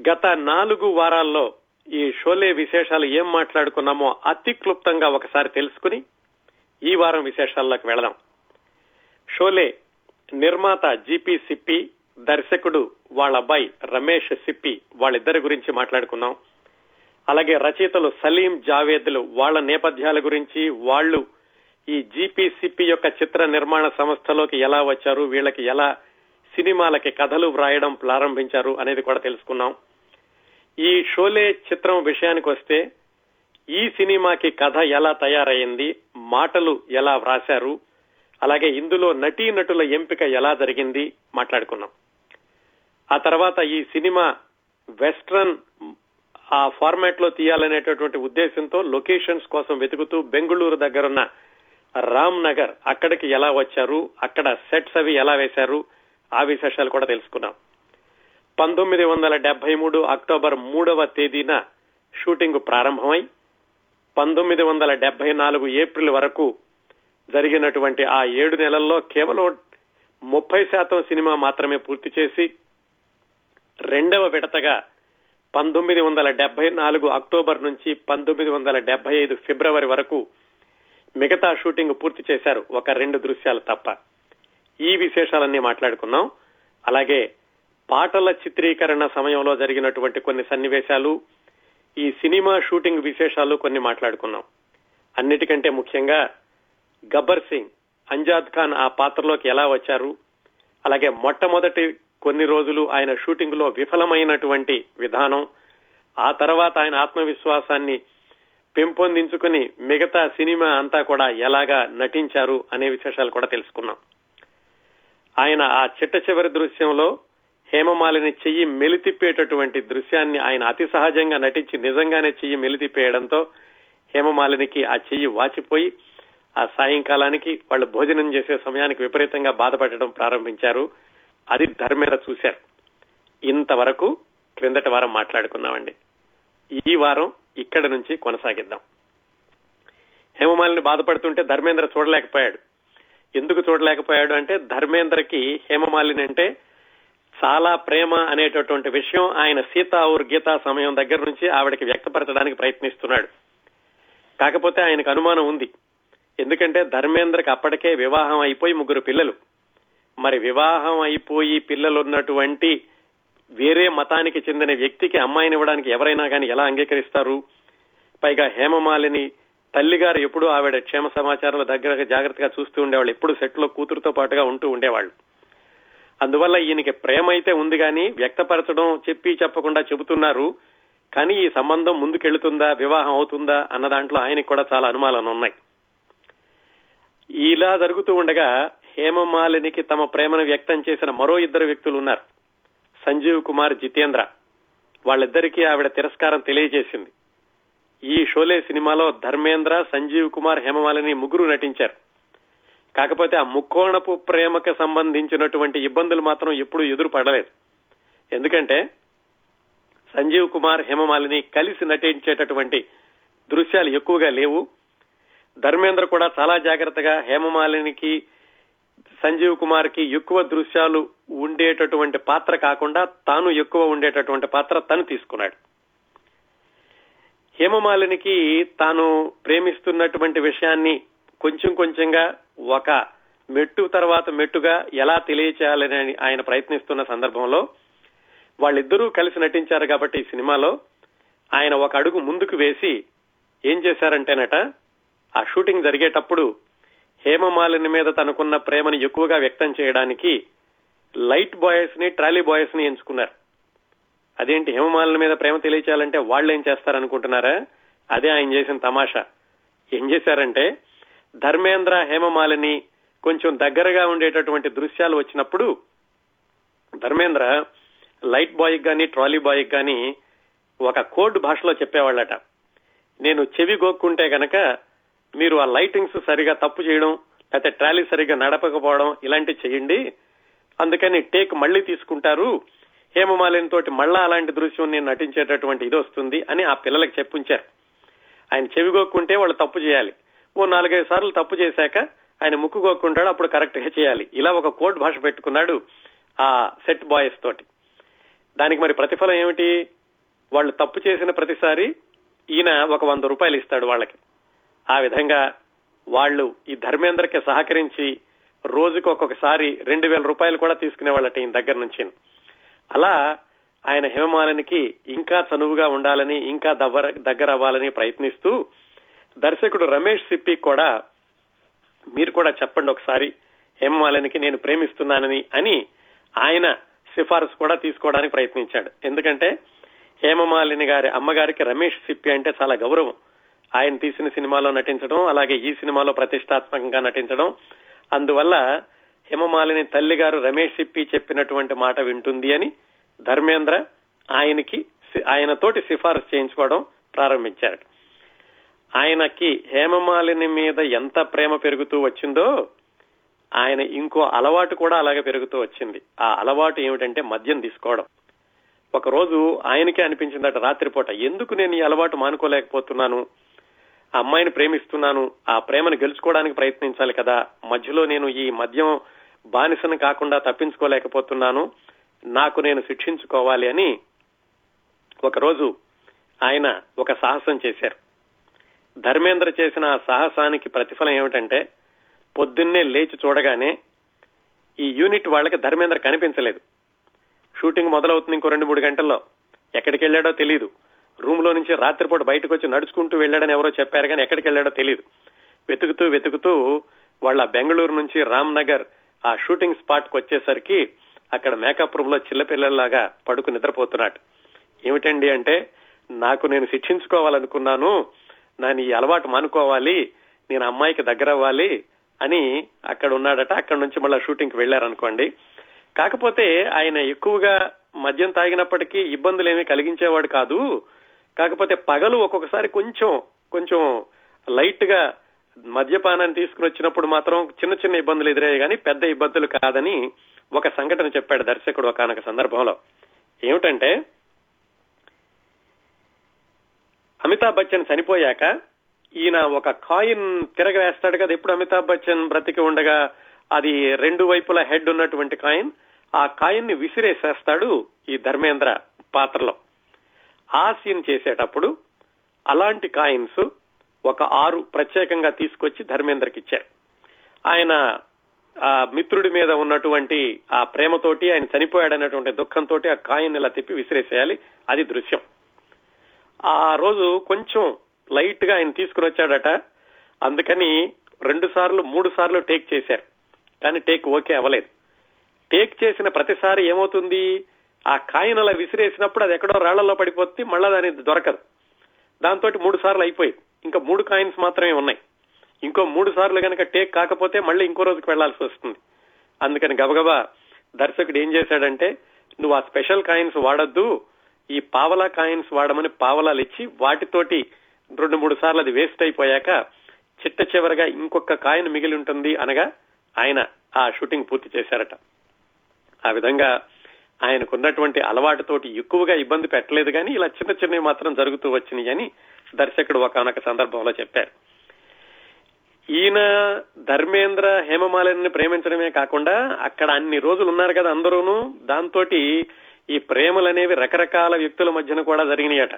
గత నాలుగు వారాల్లో ఈ షోలే విశేషాలు ఏం మాట్లాడుకున్నామో అతి క్లుప్తంగా ఒకసారి తెలుసుకుని ఈ వారం విశేషాల్లోకి వెళదాం. షోలే నిర్మాత జీపీ సిప్పి దర్శకుడు వాళ్ళ అబ్బాయి రమేష్ సిప్పి వాళ్ళిద్దరి గురించి మాట్లాడుకున్నాం అలాగే రచయితలు సలీం జావేద్లు వాళ్ళ నేపథ్యాల గురించి వాళ్ళు ఈ జీపీసీపీ యొక్క చిత్ర నిర్మాణ సంస్థలోకి ఎలా వచ్చారు వీళ్ళకి ఎలా సినిమాలకి కథలు వ్రాయడం ప్రారంభించారు అనేది కూడా తెలుసుకున్నాం. ఈ షోలే చిత్రం విషయానికి వస్తే ఈ సినిమాకి కథ ఎలా తయారైంది మాటలు ఎలా వ్రాశారు అలాగే ఇందులో నటీనటుల ఎంపిక ఎలా జరిగింది మాట్లాడుకున్నాం. ఆ తర్వాత ఈ సినిమా వెస్ట్రన్ ఆ ఫార్మాట్లో తీయాలనేటటువంటి ఉద్దేశంతో లొకేషన్స్ కోసం వెతుకుతూ బెంగళూరు దగ్గరున్న రామ్ నగర్ అక్కడికి ఎలా వచ్చారు అక్కడ సెట్స్ అవి ఎలా వేశారు ఆ విశేషాలు కూడా తెలుసుకున్నాం. పంతొమ్మిది వందల డెబ్బై మూడు అక్టోబర్ మూడవ తేదీన షూటింగ్ ప్రారంభమై పంతొమ్మిది వందల డెబ్బై నాలుగు ఏప్రిల్ వరకు జరిగినటువంటి ఆ ఏడు నెలల్లో కేవలం ముప్పై శాతం సినిమా మాత్రమే పూర్తి చేసి రెండవ విడతగా పంతొమ్మిది వందల డెబ్బై నాలుగు అక్టోబర్ నుంచి పంతొమ్మిది వందల డెబ్బై ఐదు ఫిబ్రవరి వరకు మిగతా షూటింగ్ పూర్తి చేశారు. ఒక రెండు దృశ్యాలు తప్ప. ఈ విశేషాలన్నీ మాట్లాడుకున్నాం అలాగే పాటల చిత్రీకరణ సమయంలో జరిగినటువంటి కొన్ని సన్నివేశాలు ఈ సినిమా షూటింగ్ విశేషాలు కొన్ని మాట్లాడుకున్నాం అన్నిటికంటే ముఖ్యంగా గబ్బర్ సింగ్ అంజాద్ ఖాన్ ఆ పాత్రలోకి ఎలా వచ్చారు? అలాగే మొట్టమొదటి కొన్ని రోజులు ఆయన షూటింగ్లో విఫలమైనటువంటి విధానం ఆ తర్వాత ఆయన ఆత్మవిశ్వాసాన్ని పెంపొందించుకుని మిగతా సినిమా అంతా కూడా ఎలాగా నటించారు అనే విశేషాలు కూడా తెలుసుకున్నాం ఆయన ఆ చిట్ట చివరి దృశ్యంలో హేమమాలిని చెయ్యి మెలితిప్పేటటువంటి దృశ్యాన్ని ఆయన అతి సహజంగా నటించి నిజంగానే చెయ్యి మెలితిప్పేయడంతో హేమమాలినికి ఆ చెయ్యి వాచిపోయి ఆ సాయంకాలానికి వాళ్ళు భోజనం చేసే సమయానికి విపరీతంగా బాధపడటం ప్రారంభించారు. అది ధర్మేర చూశారు. ఇంతవరకు క్రిందటి వారం మాట్లాడుకున్నామండి. ఈ వారం ఇక్కడ నుంచి కొనసాగిద్దాం. హేమమాలిని బాధపడుతుంటే ధర్మేంద్ర చూడలేకపోయాడు. ఎందుకు చూడలేకపోయాడు అంటే ధర్మేంద్రకి హేమమాలిని అంటే చాలా ప్రేమ అనేటటువంటి విషయం ఆయన సీతా ఊరు గీతా సమయం దగ్గర నుంచి ఆవిడకి వ్యక్తపరచడానికి ప్రయత్నిస్తున్నాడు. కాకపోతే ఆయనకు అనుమానం ఉంది. ఎందుకంటే ధర్మేంద్రకి అప్పటికే వివాహం అయిపోయి ముగ్గురు పిల్లలు. మరి వివాహం అయిపోయి పిల్లలున్నటువంటి వేరే మతానికి చెందిన వ్యక్తికి అమ్మాయిని ఇవ్వడానికి ఎవరైనా కానీ ఎలా అంగీకరిస్తారు? పైగా హేమమాలిని తల్లిగారు ఎప్పుడు ఆవిడ క్షేమ సమాచారాలు దగ్గరగా జాగ్రత్తగా చూస్తూ ఉండేవాళ్ళు. ఎప్పుడు సెట్లో కూతురుతో పాటుగా ఉంటూ ఉండేవాళ్ళు. అందువల్ల ఈయనకి ప్రేమ అయితే ఉంది కానీ వ్యక్తపరచడం చెప్పి చెప్పకుండా చెబుతున్నారు. కానీ ఈ సంబంధం ముందుకెళ్తుందా వివాహం అవుతుందా అన్న దాంట్లో ఆయనకు కూడా చాలా అనుమానాలు ఉన్నాయి. ఇలా జరుగుతూ ఉండగా హేమమాలినికి తమ ప్రేమను వ్యక్తం చేసిన మరో ఇద్దరు వ్యక్తులు ఉన్నారు. సంజీవ్ కుమార్ జితేంద్ర. వాళ్ళిద్దరికీ ఆవిడ తిరస్కారం తెలియజేసింది. ఈ షోలే సినిమాలో ధర్మేంద్ర సంజీవ్ కుమార్ హేమమాలిని ముగ్గురు నటించారు. కాకపోతే ఆ ముక్కోణపు ప్రేమకు సంబంధించినటువంటి ఇబ్బందులు మాత్రం ఎప్పుడూ ఎదురు పడలేదు. ఎందుకంటే సంజీవ్ కుమార్ హేమమాలిని కలిసి నటించేటటువంటి దృశ్యాలు ఎక్కువగా లేవు. ధర్మేంద్ర కూడా చాలా జాగ్రత్తగా హేమమాలినికి సంజీవ్ కుమార్కి ఎక్కువ దృశ్యాలు ఉండేటటువంటి పాత్ర కాకుండా తాను ఎక్కువ ఉండేటటువంటి పాత్ర తను తీసుకున్నాడు. హేమమాలినికి తాను ప్రేమిస్తున్నటువంటి విషయాన్ని కొంచెం కొంచెంగా ఒక మెట్టు తర్వాత మెట్టుగా ఎలా తెలియచేయాలని ఆయన ప్రయత్నిస్తున్న సందర్భంలో వాళ్ళిద్దరూ కలిసి నటించారు కాబట్టి ఈ సినిమాలో ఆయన ఒక అడుగు ముందుకు వేసి ఏం చేశారంటేనట ఆ షూటింగ్ జరిగేటప్పుడు హేమమాలిని మీద తనకున్న ప్రేమను ఎక్కువగా వ్యక్తం చేయడానికి లైట్ బాయ్స్ని ట్రాలీ బాయ్స్ని ఎంచుకున్నారు. అదేంటి హేమమాలిని మీద ప్రేమ తెలియచేయాలంటే వాళ్ళు ఏం చేస్తారనుకుంటున్నారా? అదే ఆయన చేసిన తమాషా. ఏం చేశారంటే ధర్మేంద్ర హేమమాలిని కొంచెం దగ్గరగా ఉండేటటువంటి దృశ్యాలు వచ్చినప్పుడు ధర్మేంద్ర లైట్ బాయ్ గాని ట్రాలీ బాయ్ గాని ఒక కోడ్ భాషలో చెప్పేవాళ్ళట. నేను చెవి గోక్కుంటే గనక మీరు ఆ లైటింగ్స్ సరిగా తప్పు చేయడం లేకపోతే ట్రాలీ సరిగా నడపకపోవడం ఇలాంటివి చేయండి. అందుకని టేక్ మళ్ళీ తీసుకుంటారు. హేమమాలిని తోటి మళ్ళా అలాంటి దృశ్యం నేను నటించేటటువంటి ఇది వస్తుంది అని ఆ పిల్లలకు చెప్పుంచారు. ఆయన చెవిగోక్కుంటే వాళ్ళు తప్పు చేయాలి. ఓ నాలుగైదు సార్లు తప్పు చేశాక ఆయన ముక్కు గోక్కుంటాడు అప్పుడు కరెక్ట్గా చేయాలి. ఇలా ఒక కోడ్ భాష పెట్టుకున్నాడు ఆ సెట్ బాయ్స్ తోటి. దానికి మరి ప్రతిఫలం ఏమిటి? వాళ్ళు తప్పు చేసిన ప్రతిసారి ఈయన ఒక వంద రూపాయలు ఇస్తాడు వాళ్ళకి. ఆ విధంగా వాళ్ళు ఈ ధర్మేంద్రకి సహకరించి రోజుకు ఒక్కొక్కసారి రెండు వేల రూపాయలు కూడా తీసుకునే వాళ్ళట ఈయన దగ్గర నుంచి అలా ఆయన హేమమాలినికి ఇంకా చనువుగా ఉండాలని ఇంకా దగ్గర దగ్గర అవ్వాలని ప్రయత్నిస్తూ దర్శకుడు రమేష్ సిప్పి కూడా మీరు కూడా చెప్పండి ఒకసారి హేమమాలినికి నేను ప్రేమిస్తున్నానని అని ఆయన సిఫారసు కూడా తీసుకోవడానికి ప్రయత్నించాడు. ఎందుకంటే హేమమాలిని గారి అమ్మగారికి రమేష్ సిప్పి అంటే చాలా గౌరవం. ఆయన తీసిన సినిమాలో నటించడం అలాగే ఈ సినిమాలో ప్రతిష్టాత్మకంగా నటించడం. అందువల్ల హేమమాలిని తల్లి గారు రమేష్ సిప్పి చెప్పినటువంటి మాట వింటుంది అని ధర్మేంద్ర ఆయనకి ఆయన తోటి సిఫారసు చేయించుకోవడం ప్రారంభించారు ఆయనకి హేమమాలిని మీద ఎంత ప్రేమ పెరుగుతూ వచ్చిందో ఆయన ఇంకో అలవాటు కూడా అలాగే పెరుగుతూ వచ్చింది. ఆ అలవాటు ఏమిటంటే మద్యం తీసుకోవడం. ఒక రోజు ఆయనకే అనిపించిందట రాత్రిపూట ఎందుకు నేను ఈ అలవాటు మానుకోలేకపోతున్నాను? అమ్మాయిని ప్రేమిస్తున్నాను ఆ ప్రేమను గెలుచుకోవడానికి ప్రయత్నించాలి కదా మధ్యలో నేను ఈ మద్యం బానిసను కాకుండా తప్పించుకోలేకపోతున్నాను నాకు నేను శిక్షించుకోవాలి అని ఒకరోజు ఆయన ఒక సాహసం చేశారు. ధర్మేంద్ర చేసిన ఆ సాహసానికి ప్రతిఫలం ఏమిటంటే పొద్దున్నే లేచి చూడగానే ఈ యూనిట్ వాళ్ళకి ధర్మేంద్ర కనిపించలేదు. షూటింగ్ మొదలవుతుంది ఇంకో రెండు మూడు గంటల్లో. ఎక్కడికి వెళ్ళాడో తెలియదు రూమ్లో నుంచి రాత్రిపూట బయటకు వచ్చి నడుచుకుంటూ వెళ్ళాడని ఎవరో చెప్పారు కానీ ఎక్కడికి వెళ్ళాడో తెలియదు వెతుకుతూ వెతుకుతూ వాళ్ళ బెంగళూరు నుంచి రామ్ నగర్ ఆ షూటింగ్ స్పాట్కు వచ్చేసరికి అక్కడ మేకప్ రూమ్లో చిల్లపిల్లల్లాగా పడుకు నిద్రపోతున్నాడు. ఏమిటండి అంటే నాకు నేను శిక్షించుకోవాలనుకున్నాను నేను ఈ అలవాటు మానుకోవాలి నేను అమ్మాయికి దగ్గర అవ్వాలి అని అక్కడ ఉన్నాడట. అక్కడ నుంచి మళ్ళీ షూటింగ్కి వెళ్ళారనుకోండి కాకపోతే ఆయన ఎక్కువగా మద్యం తాగినప్పటికీ ఇబ్బందులు ఏమీ కలిగించేవాడు కాదు. కాకపోతే పగలు ఒక్కొక్కసారి కొంచెం కొంచెం లైట్గా మద్యపానాన్ని తీసుకుని వచ్చినప్పుడు మాత్రం చిన్న చిన్న ఇబ్బందులు ఎదురయ్యాయి కానీ పెద్ద ఇబ్బందులు కాదని ఒక సంఘటన చెప్పాడు దర్శకుడు ఒకనొక సందర్భంలో. ఏమిటంటే అమితాబ్ బచ్చన్ చనిపోయాక ఈయన ఒక కాయిన్ తిరగవేస్తాడు కదా ఎప్పుడు అమితాబ్ బచ్చన్ బ్రతికి ఉండగా అది రెండు వైపుల హెడ్ ఉన్నటువంటి కాయిన్. ఆ కాయిన్ని విసిరేసేస్తాడు ఈ ధర్మేంద్ర పాత్రలో. హాస్యం చేసేటప్పుడు అలాంటి కాయిన్స్ ఒక ఆరు ప్రత్యేకంగా తీసుకొచ్చి ధర్మేంద్రకి ఇచ్చారు. ఆయన ఆ మిత్రుడి మీద ఉన్నటువంటి ఆ ప్రేమతోటి ఆయన చనిపోయాడనేటువంటి దుఃఖంతో ఆ కాయిన్ ఇలా తిప్పి విసిరేసేయాలి. అది దృశ్యం. ఆ రోజు కొంచెం లైట్గా ఆయన తీసుకుని వచ్చాడట. అందుకని రెండు సార్లు మూడు సార్లు టేక్ చేశారు. కానీ టేక్ ఓకే అవ్వలేదు. టేక్ చేసిన ప్రతిసారి ఏమవుతుంది? ఆ కాయిన్ అలా విసిరేసినప్పుడు అది ఎక్కడో రాళ్ళలో పడిపోతే మళ్ళా దాని దొరకదు. దాంతో మూడు సార్లు అయిపోయి ఇంకా మూడు కాయిన్స్ మాత్రమే ఉన్నాయి. ఇంకో మూడు సార్లు కనుక టేక్ కాకపోతే మళ్ళీ ఇంకో రోజుకి వెళ్ళాల్సి వస్తుంది. అందుకని గబగబా దర్శకుడు ఏం చేశాడంటే నువ్వు ఆ స్పెషల్ కాయిన్స్ వాడద్దు. ఈ పావలా కాయిన్స్ వాడమని పావలాలు ఇచ్చి వాటితోటి రెండు మూడు సార్లు అది వేస్ట్ అయిపోయాక చిట్ట చివరగా ఇంకొక కాయిన్ మిగిలి ఉంటుంది అనగా ఆయన ఆ షూటింగ్ పూర్తి చేశారట. ఆ విధంగా ఆయనకున్నటువంటి అలవాటుతోటి ఎక్కువగా ఇబ్బంది పెట్టలేదు కానీ ఇలా చిన్న చిన్నవి మాత్రం జరుగుతూ వచ్చినాయి అని దర్శకుడు ఒకనొక సందర్భంలో చెప్పారు. ఈయన ధర్మేంద్ర హేమమాలిని ప్రేమించడమే కాకుండా అక్కడ అన్ని రోజులు ఉన్నారు కదా అందరూను. దాంతో ఈ ప్రేమలు అనేవి రకరకాల వ్యక్తుల మధ్యన కూడా జరిగినాయట.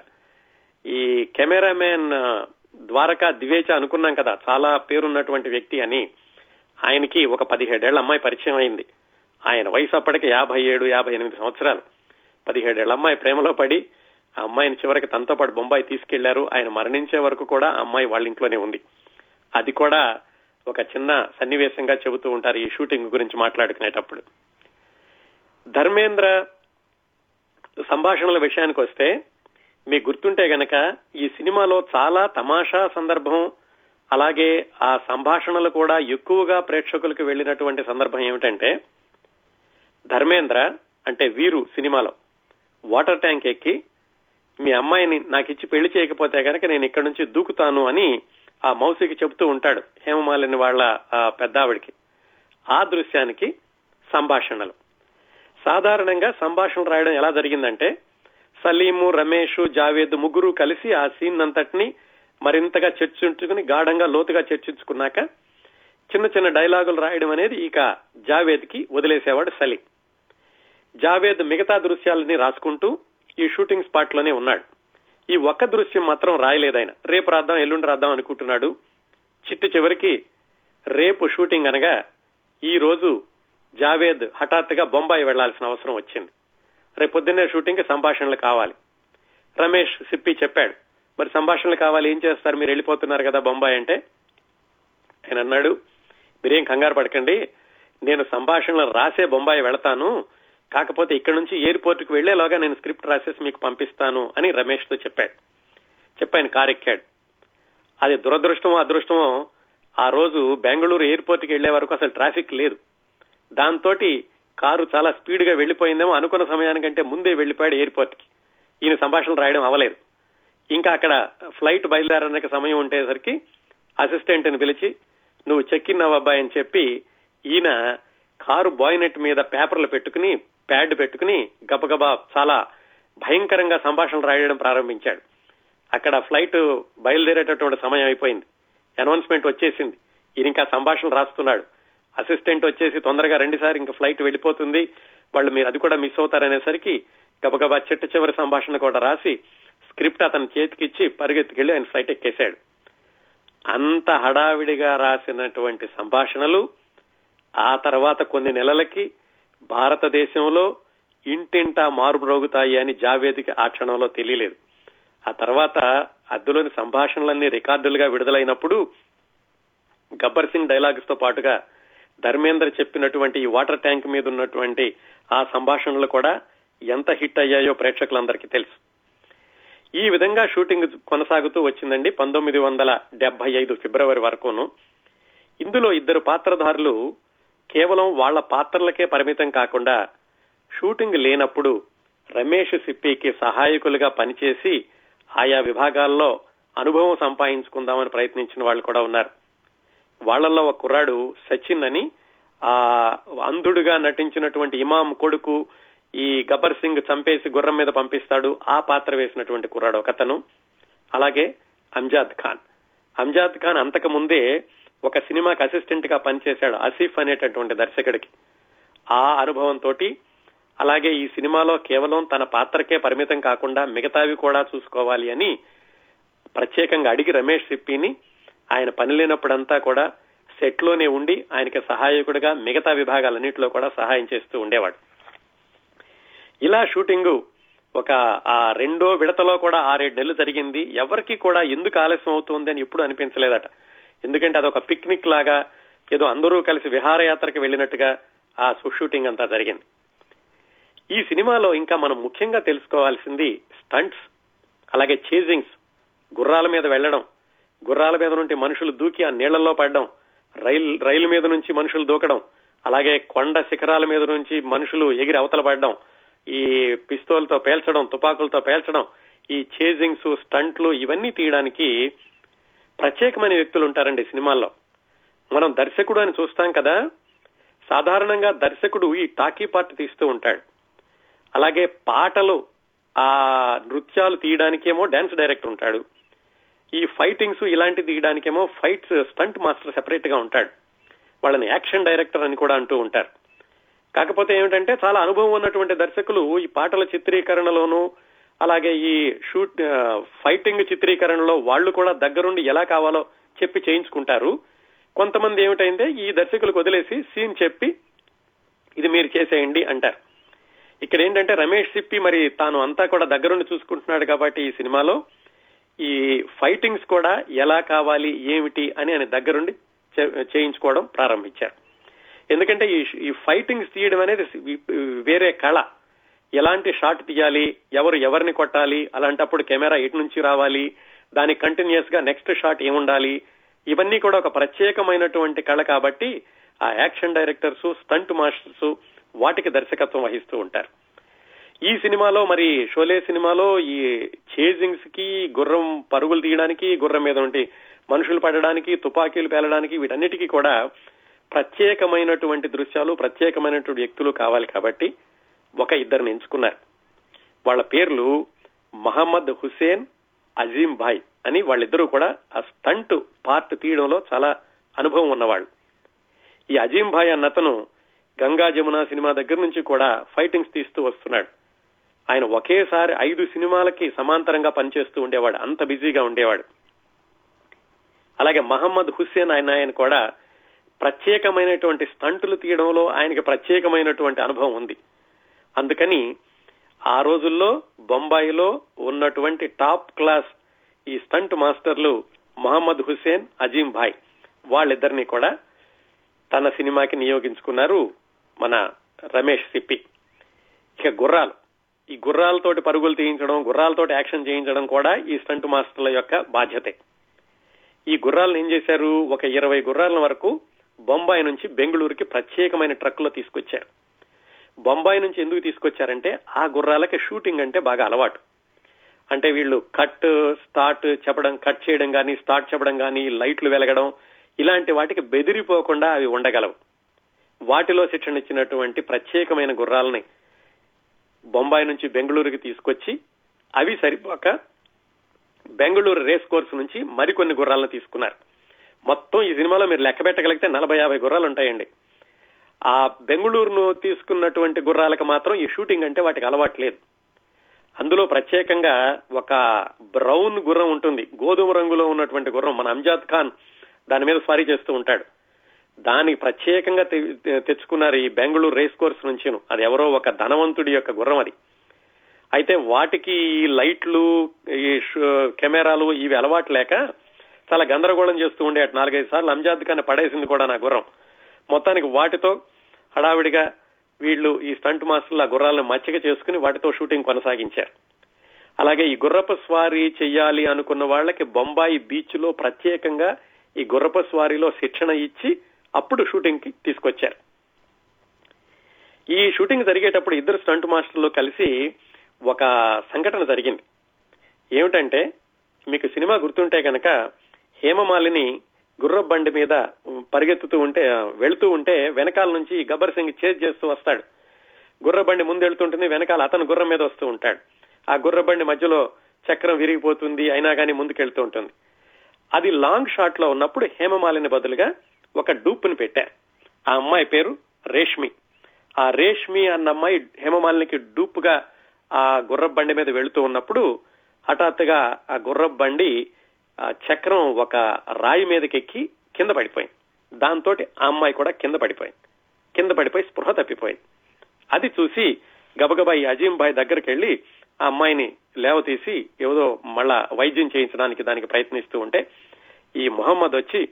ఈ కెమెరామెన్ ద్వారకా దివేచ అనుకున్నాం కదా చాలా పేరున్నటువంటి వ్యక్తి అని. ఆయనకి ఒక పదిహేడేళ్ళ అమ్మాయి పరిచయం అయింది. ఆయన వయసు అప్పటికి యాభై ఏడు యాభై ఎనిమిది సంవత్సరాలు. పదిహేడేళ్ళ అమ్మాయి ప్రేమలో పడి ఆ అమ్మాయిని చివరికి తనతో పాటు బొంబాయి తీసుకెళ్ళారు. ఆయన మరణించే వరకు కూడా ఆ అమ్మాయి వాళ్ళ ఇంట్లోనే ఉంది. అది కూడా ఒక చిన్న సన్నివేశంగా చెబుతూ ఉంటారు ఈ షూటింగ్ గురించి మాట్లాడుకునేటప్పుడు. ధర్మేంద్ర సంభాషణల విషయానికి వస్తే మీకు గుర్తుంటే గనక ఈ సినిమాలో చాలా తమాషా సందర్భం అలాగే ఆ సంభాషణలు కూడా ఎక్కువగా ప్రేక్షకులకు వెళ్ళినటువంటి సందర్భం ఏమిటంటే ధర్మేంద్ర అంటే వీరు సినిమాలో. వాటర్ ట్యాంక్ ఎక్కి మీ అమ్మాయిని నాకు ఇచ్చి పెళ్ళి చేయకపోతే కనుక నేను ఇక్కడి నుంచి దూకుతాను అని ఆ మౌసికి చెబుతూ ఉంటాడు హేమమాలిని వాళ్ళ పెద్ద ఆవిడికి ఆ దృశ్యానికి సంభాషణలు. సాధారణంగా సంభాషణ రాయడం ఎలా జరిగిందంటే సలీము రమేష్ జావేద్ ముగ్గురు కలిసి ఆ సీన్ అంతటిని మరింతగా చర్చించుకుని గాఢంగా లోతుగా చర్చించుకున్నాక చిన్న చిన్న డైలాగులు రాయడం అనేది ఇక జావేద్కి వదిలేసేవాడు సలీం. జావేద్ మిగతా దృశ్యాలని రాసుకుంటూ ఈ షూటింగ్ స్పాట్లోనే ఉన్నాడు. ఈ ఒక్క దృశ్యం మాత్రం రాయలేదాయన. రేపు రాద్దాం ఎల్లుండి రాద్దాం అనుకుంటున్నాడు. చిట్టు చివరికి రేపు షూటింగ్ అనగా ఈ రోజు జావేద్ హఠాత్తుగా బొంబాయి వెళ్ళాల్సిన అవసరం వచ్చింది. రేపొద్దున్నే షూటింగ్కి సంభాషణలు కావాలి. రమేష్ సిప్పి చెప్పాడు. మరి సంభాషణలు కావాలి ఏం చేస్తారు మీరు వెళ్ళిపోతున్నారు కదా బొంబాయి అంటే? ఆయన అన్నాడు మీరేం కంగారు పడకండి. నేను సంభాషణలు రాసే బొంబాయి వెళతాను. కాకపోతే ఇక్కడ నుంచి ఎయిర్పోర్ట్కు వెళ్ళేలోగా నేను స్క్రిప్ట్ రాసేసి మీకు పంపిస్తాను అని రమేష్తో చెప్పాడు. చెప్పాను కారు ఎక్కాడు. అది దురదృష్టమో అదృష్టమో ఆ రోజు బెంగళూరు ఎయిర్పోర్ట్కి వెళ్ళే వరకు అసలు ట్రాఫిక్ లేదు. దాంతో కారు చాలా స్పీడ్గా వెళ్ళిపోయిందేమో అనుకున్న సమయానికంటే ముందే వెళ్ళిపోయాడు ఎయిర్పోర్ట్కి ఈయన సంభాషణ రాయడం అవలేదు ఇంకా అక్కడ ఫ్లైట్ బయలుదేరడానికి సమయం ఉండేసరికి అసిస్టెంట్ని పిలిచి నువ్వు చెక్ ఇన్ అబ్బాయి అని చెప్పి ఈయన కారు బాయినెట్ మీద పేపర్లు పెట్టుకుని ప్యాడ్ పెట్టుకుని గబగబా చాలా భయంకరంగా సంభాషణ రాయడం ప్రారంభించాడు. అక్కడ ఫ్లైట్ బయలుదేరేటటువంటి సమయం అయిపోయింది. అనౌన్స్మెంట్ వచ్చేసింది. ఈయన ఇంకా సంభాషణ రాస్తున్నాడు. అసిస్టెంట్ వచ్చేసి తొందరగా రెండుసారి ఇంకా ఫ్లైట్ వెళ్ళిపోతుంది. వాళ్ళు మీరు అది కూడా మిస్ అవుతారనేసరికి గబగబా చిట్ట చివరి సంభాషణ కూడా రాసి స్క్రిప్ట్ అతని చేతికిచ్చి పరిగెత్తుకెళ్ళి ఆయన ఫ్లైట్ ఎక్కేశాడు. అంత హడావిడిగా రాసినటువంటి సంభాషణలు ఆ తర్వాత కొన్ని నెలలకి భారతదేశంలో ఇంటింటా మారుమ్రోగుతాయి అని జావేద్కి ఆ క్షణంలో తెలియలేదు. ఆ తర్వాత అద్దులోని సంభాషణలన్నీ రికార్డులుగా విడుదలైనప్పుడు గబ్బర్ సింగ్ డైలాగ్స్తో పాటుగా ధర్మేంద్ర చెప్పినటువంటి ఈ వాటర్ ట్యాంక్ మీద ఉన్నటువంటి ఆ సంభాషణలు కూడా ఎంత హిట్ అయ్యాయో ప్రేక్షకులందరికీ తెలుసు. ఈ విధంగా షూటింగ్ కొనసాగుతూ వచ్చిందండి పంతొమ్మిది వందల డెబ్బై ఐదు ఫిబ్రవరి వరకును. ఇందులో ఇద్దరు పాత్రధారులు కేవలం వాళ్ళ పాత్రలకే పరిమితం కాకుండా షూటింగ్ లేనప్పుడు రమేష్ సిప్పికి సహాయకులుగా పనిచేసి ఆయా విభాగాల్లో అనుభవం సంపాదించుకుందామని ప్రయత్నించిన వాళ్ళు కూడా ఉన్నారు. వాళ్ళలో ఒక కుర్రాడు సచిన్ అని ఆ అంధుడుగా నటించినటువంటి ఇమాం కొడుకు ఈ గబ్బర్ సింగ్ చంపేసి గుర్రం మీద పంపిస్తాడు ఆ పాత్ర వేసినటువంటి కుర్రాడు ఒకతను. అలాగే అంజాద్ ఖాన్. అంజాద్ ఖాన్ అంతకు ముందే ఒక సినిమాకి అసిస్టెంట్గా పనిచేశాడు ఆసిఫ్ అనేటటువంటి దర్శకుడికి. ఆ అనుభవంతో అలాగే ఈ సినిమాలో కేవలం తన పాత్రకే పరిమితం కాకుండా మిగతావి కూడా చూసుకోవాలి అని ప్రత్యేకంగా అడిగి రమేష్ సిప్పిని ఆయన పని లేనప్పుడంతా కూడా సెట్లోనే ఉండి ఆయనకి సహాయకుడిగా మిగతా విభాగాలన్నింటిలో కూడా సహాయం చేస్తూ ఉండేవాడు. ఇలా షూటింగ్ ఒక ఆ రెండో విడతలో కూడా ఆరేడు నెలలు జరిగింది. ఎవరికి కూడా ఎందుకు ఆలస్యం అవుతుంది అని ఎప్పుడు అనిపించలేదట. ఎందుకంటే అదొక పిక్నిక్ లాగా ఏదో అందరూ కలిసి విహారయాత్రకి వెళ్ళినట్టుగా ఆ షూటింగ్ అంతా జరిగింది. ఈ సినిమాలో ఇంకా మనం ముఖ్యంగా తెలుసుకోవాల్సింది స్టంట్స్ అలాగే చేజింగ్స్ గుర్రాల మీద వెళ్ళడం గుర్రాల మీద నుండి మనుషులు దూకి ఆ నీళ్ళలో పడడం రైలు రైలు మీద నుంచి మనుషులు దూకడం అలాగే కొండ శిఖరాల మీద నుంచి మనుషులు ఎగిరి అవతల పడడం ఈ పిస్తోల్తో పేల్చడం తుపాకులతో పేల్చడం ఈ చేజింగ్స్ స్టంట్లు ఇవన్నీ తీయడానికి ప్రత్యేకమైన వ్యక్తులు ఉంటారండి సినిమాల్లో. మనం దర్శకుడు అని చూస్తాం కదా సాధారణంగా దర్శకుడు ఈ టాకీ పార్ట్ తీస్తూ ఉంటాడు. అలాగే పాటలు ఆ నృత్యాలు తీయడానికేమో డాన్స్ డైరెక్టర్ ఉంటాడు. ఈ ఫైటింగ్స్ ఇలాంటి తీయడానికేమో ఫైట్స్ స్టంట్ మాస్టర్ సెపరేట్గా ఉంటాడు. వాళ్ళని యాక్షన్ డైరెక్టర్ అని కూడా అంటూ ఉంటారు. కాకపోతే ఏమిటంటే చాలా అనుభవం ఉన్నటువంటి దర్శకులు ఈ పాటల చిత్రీకరణలోనూ అలాగే ఈ షూట్ ఫైటింగ్ చిత్రీకరణలో వాళ్ళు కూడా దగ్గరుండి ఎలా కావాలో చెప్పి చేయించుకుంటారు. కొంతమంది ఏమిటైందే ఈ దర్శకులకు వదిలేసి సీన్ చెప్పి ఇది మీరు చేసేయండి అంటారు. ఇక్కడ ఏంటంటే రమేష్ సిప్పి మరి తాను అంతా కూడా దగ్గరుండి చూసుకుంటున్నాడు కాబట్టి ఈ సినిమాలో ఈ ఫైటింగ్స్ కూడా ఎలా కావాలి ఏమిటి అని ఆయన దగ్గరుండి చేయించుకోవడం ప్రారంభించారు. ఎందుకంటే ఈ ఈ ఫైటింగ్స్ తీయడం అనేది వేరే కళ. ఎలాంటి షాట్ తీయాలి ఎవరు ఎవరిని కొట్టాలి అలాంటప్పుడు కెమెరా ఎటు నుంచి రావాలి దానికి కంటిన్యూస్గా నెక్స్ట్ షాట్ ఏముండాలి ఇవన్నీ కూడా ఒక ప్రత్యేకమైనటువంటి కళ కాబట్టి ఆ యాక్షన్ డైరెక్టర్స్ స్టంట్ మాస్టర్స్ వాటికి దర్శకత్వం వహిస్తూ ఉంటారు. ఈ సినిమాలో మరి షోలే సినిమాలో ఈ చేజింగ్స్కి గుర్రం పరుగులు తీయడానికి గుర్రం మీద ఉండి మనుషులు పడడానికి తుపాకీలు పేలడానికి వీటన్నిటికీ కూడా ప్రత్యేకమైనటువంటి దృశ్యాలు ప్రత్యేకమైనటువంటి వ్యక్తులు కావాలి కాబట్టి ఒక ఇద్దరిని ఎంచుకున్నారు వాళ్ళ పేర్లు మహమ్మద్ హుసేన్ అజీం భాయ్ అని వాళ్ళిద్దరూ కూడా ఆ స్టంట్ పార్ట్ తీయడంలో చాలా అనుభవం ఉన్నవాళ్ళు. ఈ అజీం భాయ్ అన్నతను గంగా జమున సినిమా దగ్గర నుంచి కూడా ఫైటింగ్స్ తీస్తూ వస్తున్నాడు. ఆయన ఒకేసారి ఐదు సినిమాలకి సమాంతరంగా పనిచేస్తూ ఉండేవాడు. అంత బిజీగా ఉండేవాడు. అలాగే మహమ్మద్ హుస్సేన్ ఆయన ఆయన కూడా ప్రత్యేకమైనటువంటి స్టంటులు తీయడంలో ఆయనకి ప్రత్యేకమైనటువంటి అనుభవం ఉంది. అందుకని ఆ రోజుల్లో బొంబాయిలో ఉన్నటువంటి టాప్ క్లాస్ ఈ స్టంట్ మాస్టర్లు మహమ్మద్ హుసేన్ అజీం భాయ్ వాళ్ళిద్దరిని కూడా తన సినిమాకి నియోగించుకున్నారు మన రమేష్ సిప్పి. ఇక గుర్రాలు. ఈ గుర్రాలతోటి పరుగులు తీయించడం గుర్రాలతోటి యాక్షన్ చేయించడం కూడా ఈ స్టంట్ మాస్టర్ల యొక్క బాధ్యతే. ఈ గుర్రాలను ఏం చేశారు? ఒక ఇరవై గుర్రాల వరకు బొంబాయి నుంచి బెంగళూరుకి ప్రత్యేకమైన ట్రక్కులో తీసుకొచ్చారు. బొంబాయి నుంచి ఎందుకు తీసుకొచ్చారంటే ఆ గుర్రాలకి షూటింగ్ అంటే బాగా అలవాటు. అంటే వీళ్ళు కట్ స్టార్ట్ చెప్పడం కట్ చేయడం కానీ స్టార్ట్ చెప్పడం కానీ లైట్లు వెలగడం ఇలాంటి వాటికి బెదిరిపోకుండా అవి ఉండగలవు. వాటిలో శిక్షణ ఇచ్చినటువంటి ప్రత్యేకమైన గుర్రాలని బొంబాయి నుంచి బెంగళూరుకి తీసుకొచ్చి అవి సరిపోక బెంగళూరు రేస్ కోర్స్ నుంచి మరికొన్ని గుర్రాలను తీసుకున్నారు. మొత్తం ఈ సినిమాలో మీరు లెక్క పెట్టగలిగితే నలభై యాభై గుర్రాలు ఉంటాయండి ఆ బెంగళూరును తీసుకున్నటువంటి గుర్రాలకు మాత్రం ఈ షూటింగ్ అంటే వాటికి అలవాటు లేదు. అందులో ప్రత్యేకంగా ఒక బ్రౌన్ గుర్రం ఉంటుంది. గోధుమ రంగులో ఉన్నటువంటి గుర్రం మన అంజాద్ ఖాన్ దాని మీద స్వారీ చేస్తూ ఉంటాడు. దానికి ప్రత్యేకంగా తెచ్చుకున్నారు ఈ బెంగళూరు రేస్ కోర్స్ నుంచి అది ఎవరో ఒక ధనవంతుడి యొక్క గుర్రం అది. అయితే వాటికి ఈ లైట్లు ఈ కెమెరాలు ఇవి అలవాటు లేక చాలా గందరగోళం చేస్తూ ఉండే అటు నాలుగైదు సార్లు అంజాద్ ఖాన్ పడేసింది కూడా నా గుర్రం. మొత్తానికి వాటితో హడావిడిగా వీళ్ళు ఈ స్టంట్ మాస్టర్లు ఆ గుర్రాలను మచ్చిక చేసుకుని వాటితో షూటింగ్ కొనసాగించారు. అలాగే ఈ గుర్రపు స్వారీ చెయ్యాలి అనుకున్న వాళ్ళకి బొంబాయి బీచ్లో ప్రత్యేకంగా ఈ గుర్రపు స్వారీలో శిక్షణ ఇచ్చి అప్పుడు షూటింగ్కి తీసుకొచ్చారు. ఈ షూటింగ్ జరిగేటప్పుడు ఇద్దరు స్టంట్ మాస్టర్లు కలిసి ఒక సంఘటన జరిగింది. ఏమిటంటే మీకు సినిమా గుర్తుంటే కనుక హేమమాలిని గుర్ర బండి మీద పరిగెత్తుతూ ఉంటే వెళుతూ ఉంటే వెనకాల నుంచి గబ్బర్ సింగ్ చేజ్ చేస్తూ వస్తాడు. గుర్ర బండి ముందు వెళ్తుంటుంది వెనకాల అతను గుర్రం మీద వస్తూ ఉంటాడు. ఆ గుర్ర బండి మధ్యలో చక్రం విరిగిపోతుంది అయినా కానీ ముందుకెళ్తూ ఉంటుంది. అది లాంగ్ షాట్లో ఉన్నప్పుడు హేమమాలిని బదులుగా ఒక డూప్ని పెట్టారు. ఆ అమ్మాయి పేరు రేష్మి. ఆ రేష్మి అన్న అమ్మాయి హేమమాలినికి డూప్గా ఆ గుర్ర బండి మీద వెళుతూ ఉన్నప్పుడు హఠాత్తుగా ఆ గుర్ర బండి చక్రం ఒక రాయి మీదకెక్కి కింద పడిపోయింది. దాంతో ఆ అమ్మాయి కూడా కింద పడిపోయింది. కింద పడిపోయి స్పృహ తప్పిపోయింది. అది చూసి గబగబా ఈ అజీం బాయ్ దగ్గరికి వెళ్ళి ఆ అమ్మాయిని లేవతీసి ఏదో మళ్ళా వైద్యం చేయించడానికి దానికి ప్రయత్నిస్తూ ఉంటే ఈ మొహమ్మద్ వచ్చి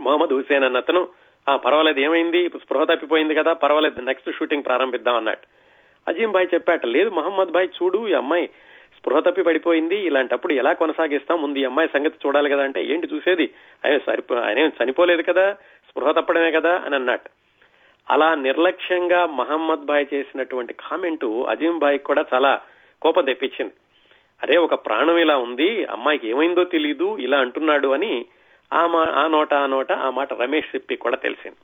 మొహమ్మద్ హుసేన్ అన్న అతను ఆ పర్వాలేదు ఏమైంది? స్పృహ తప్పిపోయింది కదా పర్వాలేదు నెక్స్ట్ షూటింగ్ ప్రారంభిద్దాం అన్నట్టు అజీం బాయ్ చెప్పాట లేదు మహమ్మద్ బాయ్ చూడు ఈ అమ్మాయి స్పృహ తప్పి పడిపోయింది. ఇలాంటప్పుడు ఎలా కొనసాగిస్తాం? ముందు ఈ అమ్మాయి సంగతి చూడాలి కదా అంటే ఏంటి చూసేది? ఆయన సరిపో ఆయన చనిపోలేదు కదా? స్పృహ తప్పడమే కదా? అని అన్నట్టు అలా నిర్లక్ష్యంగా మహమ్మద్ బాయ్ చేసినటువంటి కామెంటు అజీం బాయ్ కూడా చాలా కోపం తెప్పించింది. అరే ఒక ప్రాణం ఇలా ఉంది అమ్మాయికి ఏమైందో తెలియదు ఇలా అంటున్నాడు అని ఆ మా ఆ నోట ఆ నోట ఆ మాట రమేష్ సిప్పి కూడా తెలిసింది.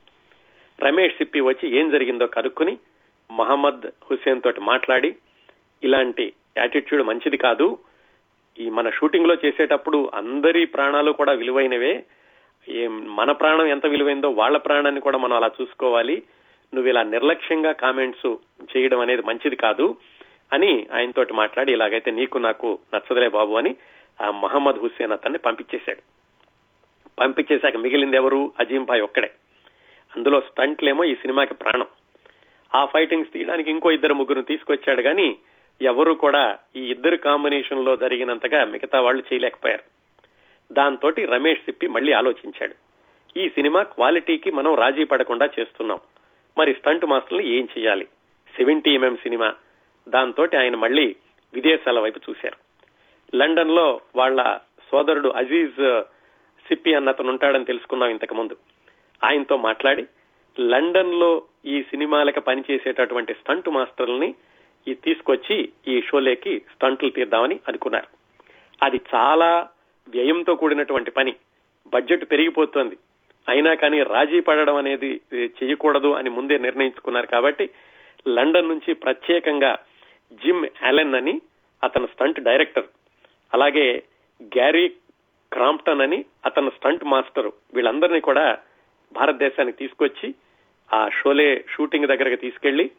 రమేష్ సిప్పి వచ్చి ఏం జరిగిందో కనుక్కుని మహమ్మద్ హుస్సేన్ తోటి మాట్లాడి ఇలాంటి యాటిట్యూడ్ మంచిది కాదు. ఈ మన షూటింగ్లో చేసేటప్పుడు అందరి ప్రాణాలు కూడా విలువైనవే. మన ప్రాణం ఎంత విలువైందో వాళ్ళ ప్రాణాన్ని కూడా మనం అలా చూసుకోవాలి. నువ్వు ఇలా నిర్లక్ష్యంగా కామెంట్స్ చేయడం అనేది మంచిది కాదు అని ఆయనతోటి మాట్లాడి ఇలాగైతే నీకు నాకు నచ్చదులే బాబు అని ఆ మహమ్మద్ హుస్సేన్ అతన్ని పంపించేశాడు. పంపించేశాక మిగిలింది ఎవరు? అజీం భాయ్ ఒక్కడే. అందులో స్టంట్లేమో ఈ సినిమాకి ప్రాణం. ఆ ఫైటింగ్స్ తీయడానికి ఇంకో ఇద్దరు ముగ్గురు తీసుకొచ్చాడు కానీ ఎవరు కూడా ఈ ఇద్దరు కాంబినేషన్లో జరిగినంతగా మిగతా వాళ్ళు చేయలేకపోయారు. దాంతో రమేష్ సిప్పి మళ్ళీ ఆలోచించాడు. ఈ సినిమా క్వాలిటీకి మనం రాజీ పడకుండా చేస్తున్నాం. మరి స్టంట్ మాస్టర్లు ఏం చేయాలి? Seventy MM cinema. దాంతో ఆయన మళ్ళీ విదేశాల వైపు చూశారు. లండన్లో వాళ్ళ సోదరుడు అజీజ్ సిప్పి అన్నతను ఉంటాడని తెలుసుకున్నాం ఇంతకు ముందు ఆయనతో మాట్లాడి లండన్లో ఈ సినిమాలకు పనిచేసేటటువంటి స్టంట్ మాస్టర్లని ఈ తీసుకొచ్చి ఈ షోలేకి స్టంట్లు తీద్దామని అనుకున్నారు. అది చాలా వ్యయంతో కూడినటువంటి పని. బడ్జెట్ పెరిగిపోతోంది. అయినా కానీ రాజీ పడడం అనేది చేయకూడదు అని ముందే నిర్ణయించుకున్నారు కాబట్టి లండన్ నుంచి ప్రత్యేకంగా జిమ్ అలెన్ అని అతను స్టంట్ డైరెక్టర్. అలాగే గ్యారీ క్రాంప్టన్ అని అతను స్టంట్ మాస్టర్. వీళ్ళందరినీ కూడా భారతదేశానికి తీసుకొచ్చి ఆ షోలే షూటింగ్ దగ్గరకు తీసుకెళ్ళి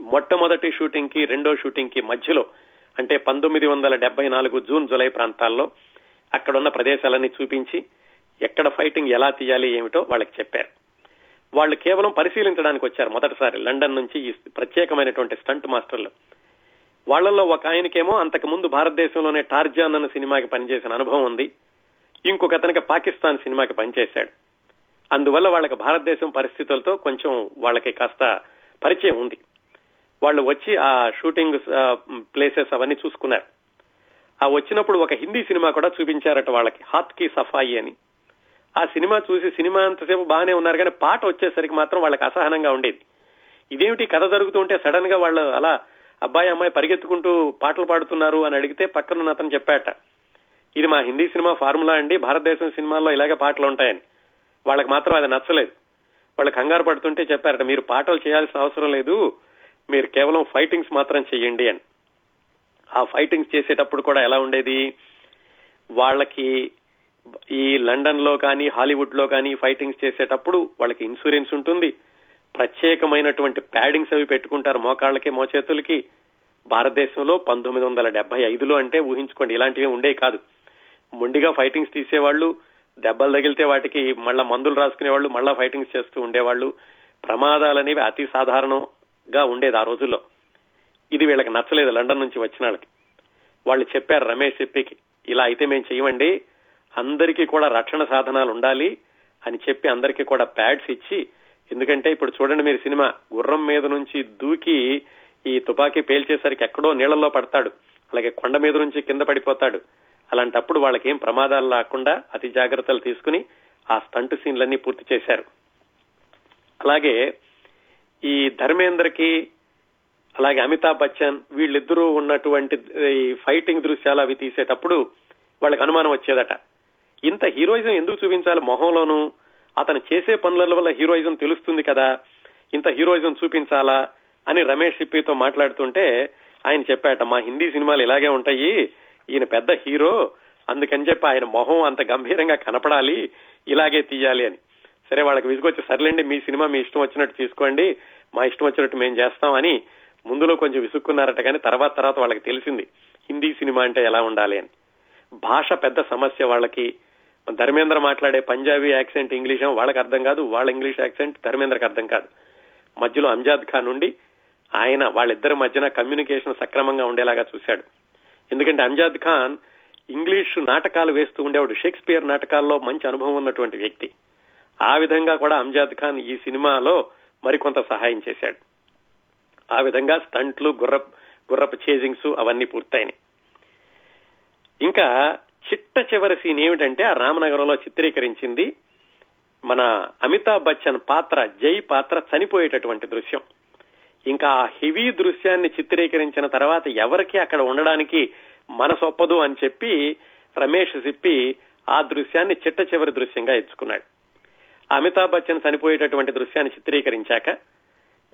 మొట్టమొదటి షూటింగ్కి రెండో షూటింగ్కి మధ్యలో అంటే పంతొమ్మిది వందల డెబ్బై నాలుగు జూన్ జులై ప్రాంతాల్లో అక్కడున్న ప్రదేశాలన్నీ చూపించి ఎక్కడ ఫైటింగ్ ఎలా తీయాలి ఏమిటో వాళ్ళకి చెప్పారు. వాళ్ళు కేవలం పరిశీలించడానికి వచ్చారు మొదటిసారి లండన్ నుంచి ఈ ప్రత్యేకమైనటువంటి స్టంట్ మాస్టర్లు. వాళ్ళలో ఒక ఆయనకేమో అంతకు ముందు భారతదేశంలోనే టార్జాన్ అన్న సినిమాకి పనిచేసిన అనుభవం ఉంది. ఇంకొక అతనికి పాకిస్తాన్ సినిమాకి పనిచేశాడు. అందువల్ల వాళ్ళకి భారతదేశం పరిస్థితులతో కొంచెం వాళ్ళకి కాస్త పరిచయం ఉంది. వాళ్ళు వచ్చి ఆ షూటింగ్ ప్లేసెస్ అవన్నీ చూసుకున్నారు. ఆ వచ్చినప్పుడు ఒక హిందీ సినిమా కూడా చూపించారట వాళ్ళకి హాత్కి సఫాయి అని. ఆ సినిమా చూసి సినిమా అంతసేపు బాగానే ఉన్నారు కానీ పాట వచ్చేసరికి మాత్రం వాళ్ళకి అసహనంగా ఉండేది. ఇదేమిటి కథ జరుగుతుంటే సడన్గా వాళ్ళు అలా అబ్బాయి అమ్మాయి పరిగెత్తుకుంటూ పాటలు పాడుతున్నారు అని అడిగితే పక్కన అతను చెప్పాట ఇది మా హిందీ సినిమా ఫార్ములా అండి భారతదేశం సినిమాల్లో ఇలాగే పాటలు ఉంటాయని. వాళ్ళకి మాత్రం అది నచ్చలేదు. వాళ్ళు కంగారు పడుతుంటే చెప్పారట మీరు పాటలు చేయాల్సిన అవసరం లేదు మీరు కేవలం ఫైటింగ్స్ మాత్రం చేయండి అని. ఆ ఫైటింగ్స్ చేసేటప్పుడు కూడా ఎలా ఉండేది? వాళ్ళకి ఈ లండన్లో కానీ హాలీవుడ్లో కానీ ఫైటింగ్స్ చేసేటప్పుడు వాళ్ళకి ఇన్సూరెన్స్ ఉంటుంది. ప్రత్యేకమైనటువంటి ప్యాడింగ్స్ అవి పెట్టుకుంటారు మోకాళ్ళకి మోచేతులకి. భారతదేశంలో పంతొమ్మిది వందల డెబ్బై ఐదులో అంటే ఊహించుకోండి ఇలాంటివి ఉండే కాదు. మొండిగా ఫైటింగ్స్ తీసేవాళ్ళు దెబ్బలు తగిలితే వాటికి మళ్ళా మందులు రాసుకునేవాళ్ళు మళ్ళా ఫైటింగ్స్ చేస్తూ ఉండేవాళ్ళు. ప్రమాదాలు అనేవి అతి గా ఉండేది ఆ రోజుల్లో. ఇది వీళ్ళకి నచ్చలేదు లండన్ నుంచి వచ్చిన వాళ్ళకి. వాళ్ళు చెప్పారు రమేష్ చెప్పికి ఇలా అయితే మేము చేయమండి అందరికీ కూడా రక్షణ సాధనాలు ఉండాలి అని చెప్పి అందరికీ కూడా ప్యాడ్స్ ఇచ్చి ఎందుకంటే ఇప్పుడు చూడండి మీరు సినిమా గుర్రం మీద నుంచి దూకి ఈ తుపాకీ పేల్చేసరికి ఎక్కడో నీళ్ళలో పడతాడు అలాగే కొండ మీద నుంచి కింద పడిపోతాడు. అలాంటప్పుడు వాళ్ళకి ఏం ప్రమాదాలు లేకుండా అతి జాగ్రత్తలు తీసుకుని ఆ స్టంట్ సీన్లన్నీ పూర్తి చేశారు. అలాగే ఈ ధర్మేంద్రకి అలాగే అమితాబ్ బచ్చన్ వీళ్ళిద్దరూ ఉన్నటువంటి ఫైటింగ్ దృశ్యాలు అవి తీసేటప్పుడు వాళ్ళకి అనుమానం వచ్చేదట. ఇంత హీరోయిజం ఎందుకు చూపించాలి మొహంలోనూ? అతను చేసే పనుల వల్ల హీరోయిజం తెలుస్తుంది కదా. ఇంత హీరోయిజం చూపించాలా? అని రమేష్ సిప్పితో మాట్లాడుతుంటే ఆయన చెప్పాట మా హిందీ సినిమాలు ఇలాగే ఉంటాయి. ఈయన పెద్ద హీరో. అందుకని చెప్పి ఆయన మొహం అంత గంభీరంగా కనపడాలి. ఇలాగే తీయాలి అని. సరే వాళ్ళకి విసుగొచ్చి సర్లేండి మీ సినిమా మీ ఇష్టం వచ్చినట్టు తీసుకోండి మా ఇష్టం వచ్చినట్టు మేము చేస్తాం అని ముందులో కొంచెం విసుక్కున్నారట కానీ తర్వాత తర్వాత వాళ్ళకి తెలిసింది హిందీ సినిమా అంటే ఎలా ఉండాలి అని. భాష పెద్ద సమస్య వాళ్ళకి. ధర్మేంద్ర మాట్లాడే పంజాబీ యాక్సెంట్ ఇంగ్లీష్ వాళ్ళకి అర్థం కాదు వాళ్ళ ఇంగ్లీష్ యాక్సెంట్ ధర్మేంద్రకి అర్థం కాదు. మధ్యలో అంజాద్ ఖాన్ నుండి ఆయన వాళ్ళిద్దరి మధ్యన కమ్యూనికేషన్ సక్రమంగా ఉండేలాగా చూశాడు. ఎందుకంటే అంజాద్ ఖాన్ ఇంగ్లీష్ నాటకాలు వేస్తూ ఉండేవాడు. షేక్స్పియర్ నాటకాల్లో మంచి అనుభవం ఉన్నటువంటి వ్యక్తి. ఆ విధంగా కూడా అంజాద్ ఖాన్ ఈ సినిమాలో మరికొంత సహాయం చేశాడు. ఆ విధంగా స్టంట్లు గుర్ర గుర్రపు చేజింగ్స్ అవన్నీ పూర్తయినాయి. ఇంకా చిట్ట చివరి సీన్ ఏమిటంటే ఆ రామనగరంలో చిత్రీకరించింది మన అమితాబ్ బచ్చన్ పాత్ర జై పాత్ర చనిపోయేటటువంటి దృశ్యం. ఇంకా ఆ హెవీ దృశ్యాన్ని చిత్రీకరించిన తర్వాత ఎవరికి అక్కడ ఉండడానికి మనసొప్పదు అని చెప్పి రమేష్ సిప్పి ఆ దృశ్యాన్ని చిట్ట చివరి దృశ్యంగా ఎంచుకున్నాడు. అమితాబ్ బచ్చన్ చనిపోయేటటువంటి దృశ్యాన్ని చిత్రీకరించాక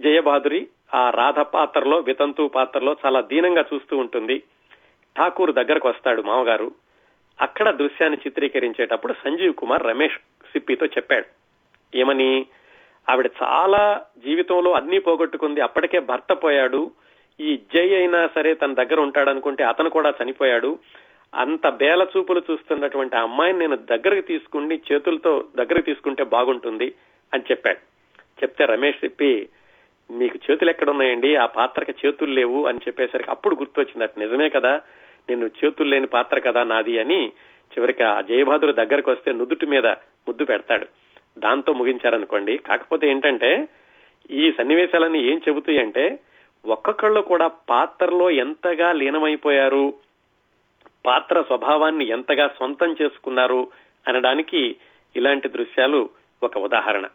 జయబాదురి ఆ రాధ పాత్రలో వితంతు పాత్రలో చాలా దీనంగా చూస్తూ ఉంటుంది. ఠాకూర్ దగ్గరకు వస్తాడు మామగారు. అక్కడ దృశ్యాన్ని చిత్రీకరించేటప్పుడు సంజీవ్ కుమార్ రమేష్ సిప్పితో చెప్పాడు. ఏమని? ఆవిడ చాలా జీవితంలో అన్ని పోగొట్టుకుంది. అప్పటికే భర్త పోయాడు. ఈ జై అయినా సరే తన దగ్గర ఉంటాడనుకుంటే అతను కూడా చనిపోయాడు. అంత బేల చూపులు చూస్తున్నటువంటి ఆ అమ్మాయిని నేను దగ్గరకు తీసుకుని చేతులతో దగ్గరకు తీసుకుంటే బాగుంటుంది అని చెప్పాడు. చెప్తే రమేష్ చెప్పి మీకు చేతులు ఎక్కడున్నాయండి? ఆ పాత్రకి చేతులు లేవు అని చెప్పేసరికి అప్పుడు గుర్తొచ్చింది. అటు నిజమే కదా నేను చేతులు లేని పాత్ర కదా నాది అని చివరికి ఆ జయబాదురు దగ్గరకు వస్తే నుదుటి మీద ముద్దు పెడతాడు. దాంతో ముగించారనుకోండి. కాకపోతే ఏంటంటే ఈ సన్నివేశాలన్నీ ఏం చెబుతాయంటే ఒక్కొక్కళ్ళు కూడా పాత్రలో ఎంతగా లీనమైపోయారు? పాత్ర స్వభావాన్ని ఎంతగా సొంతం చేసుకున్నారు అనడానికి ఇలాంటి దృశ్యాలు ఒక ఉదాహరణ.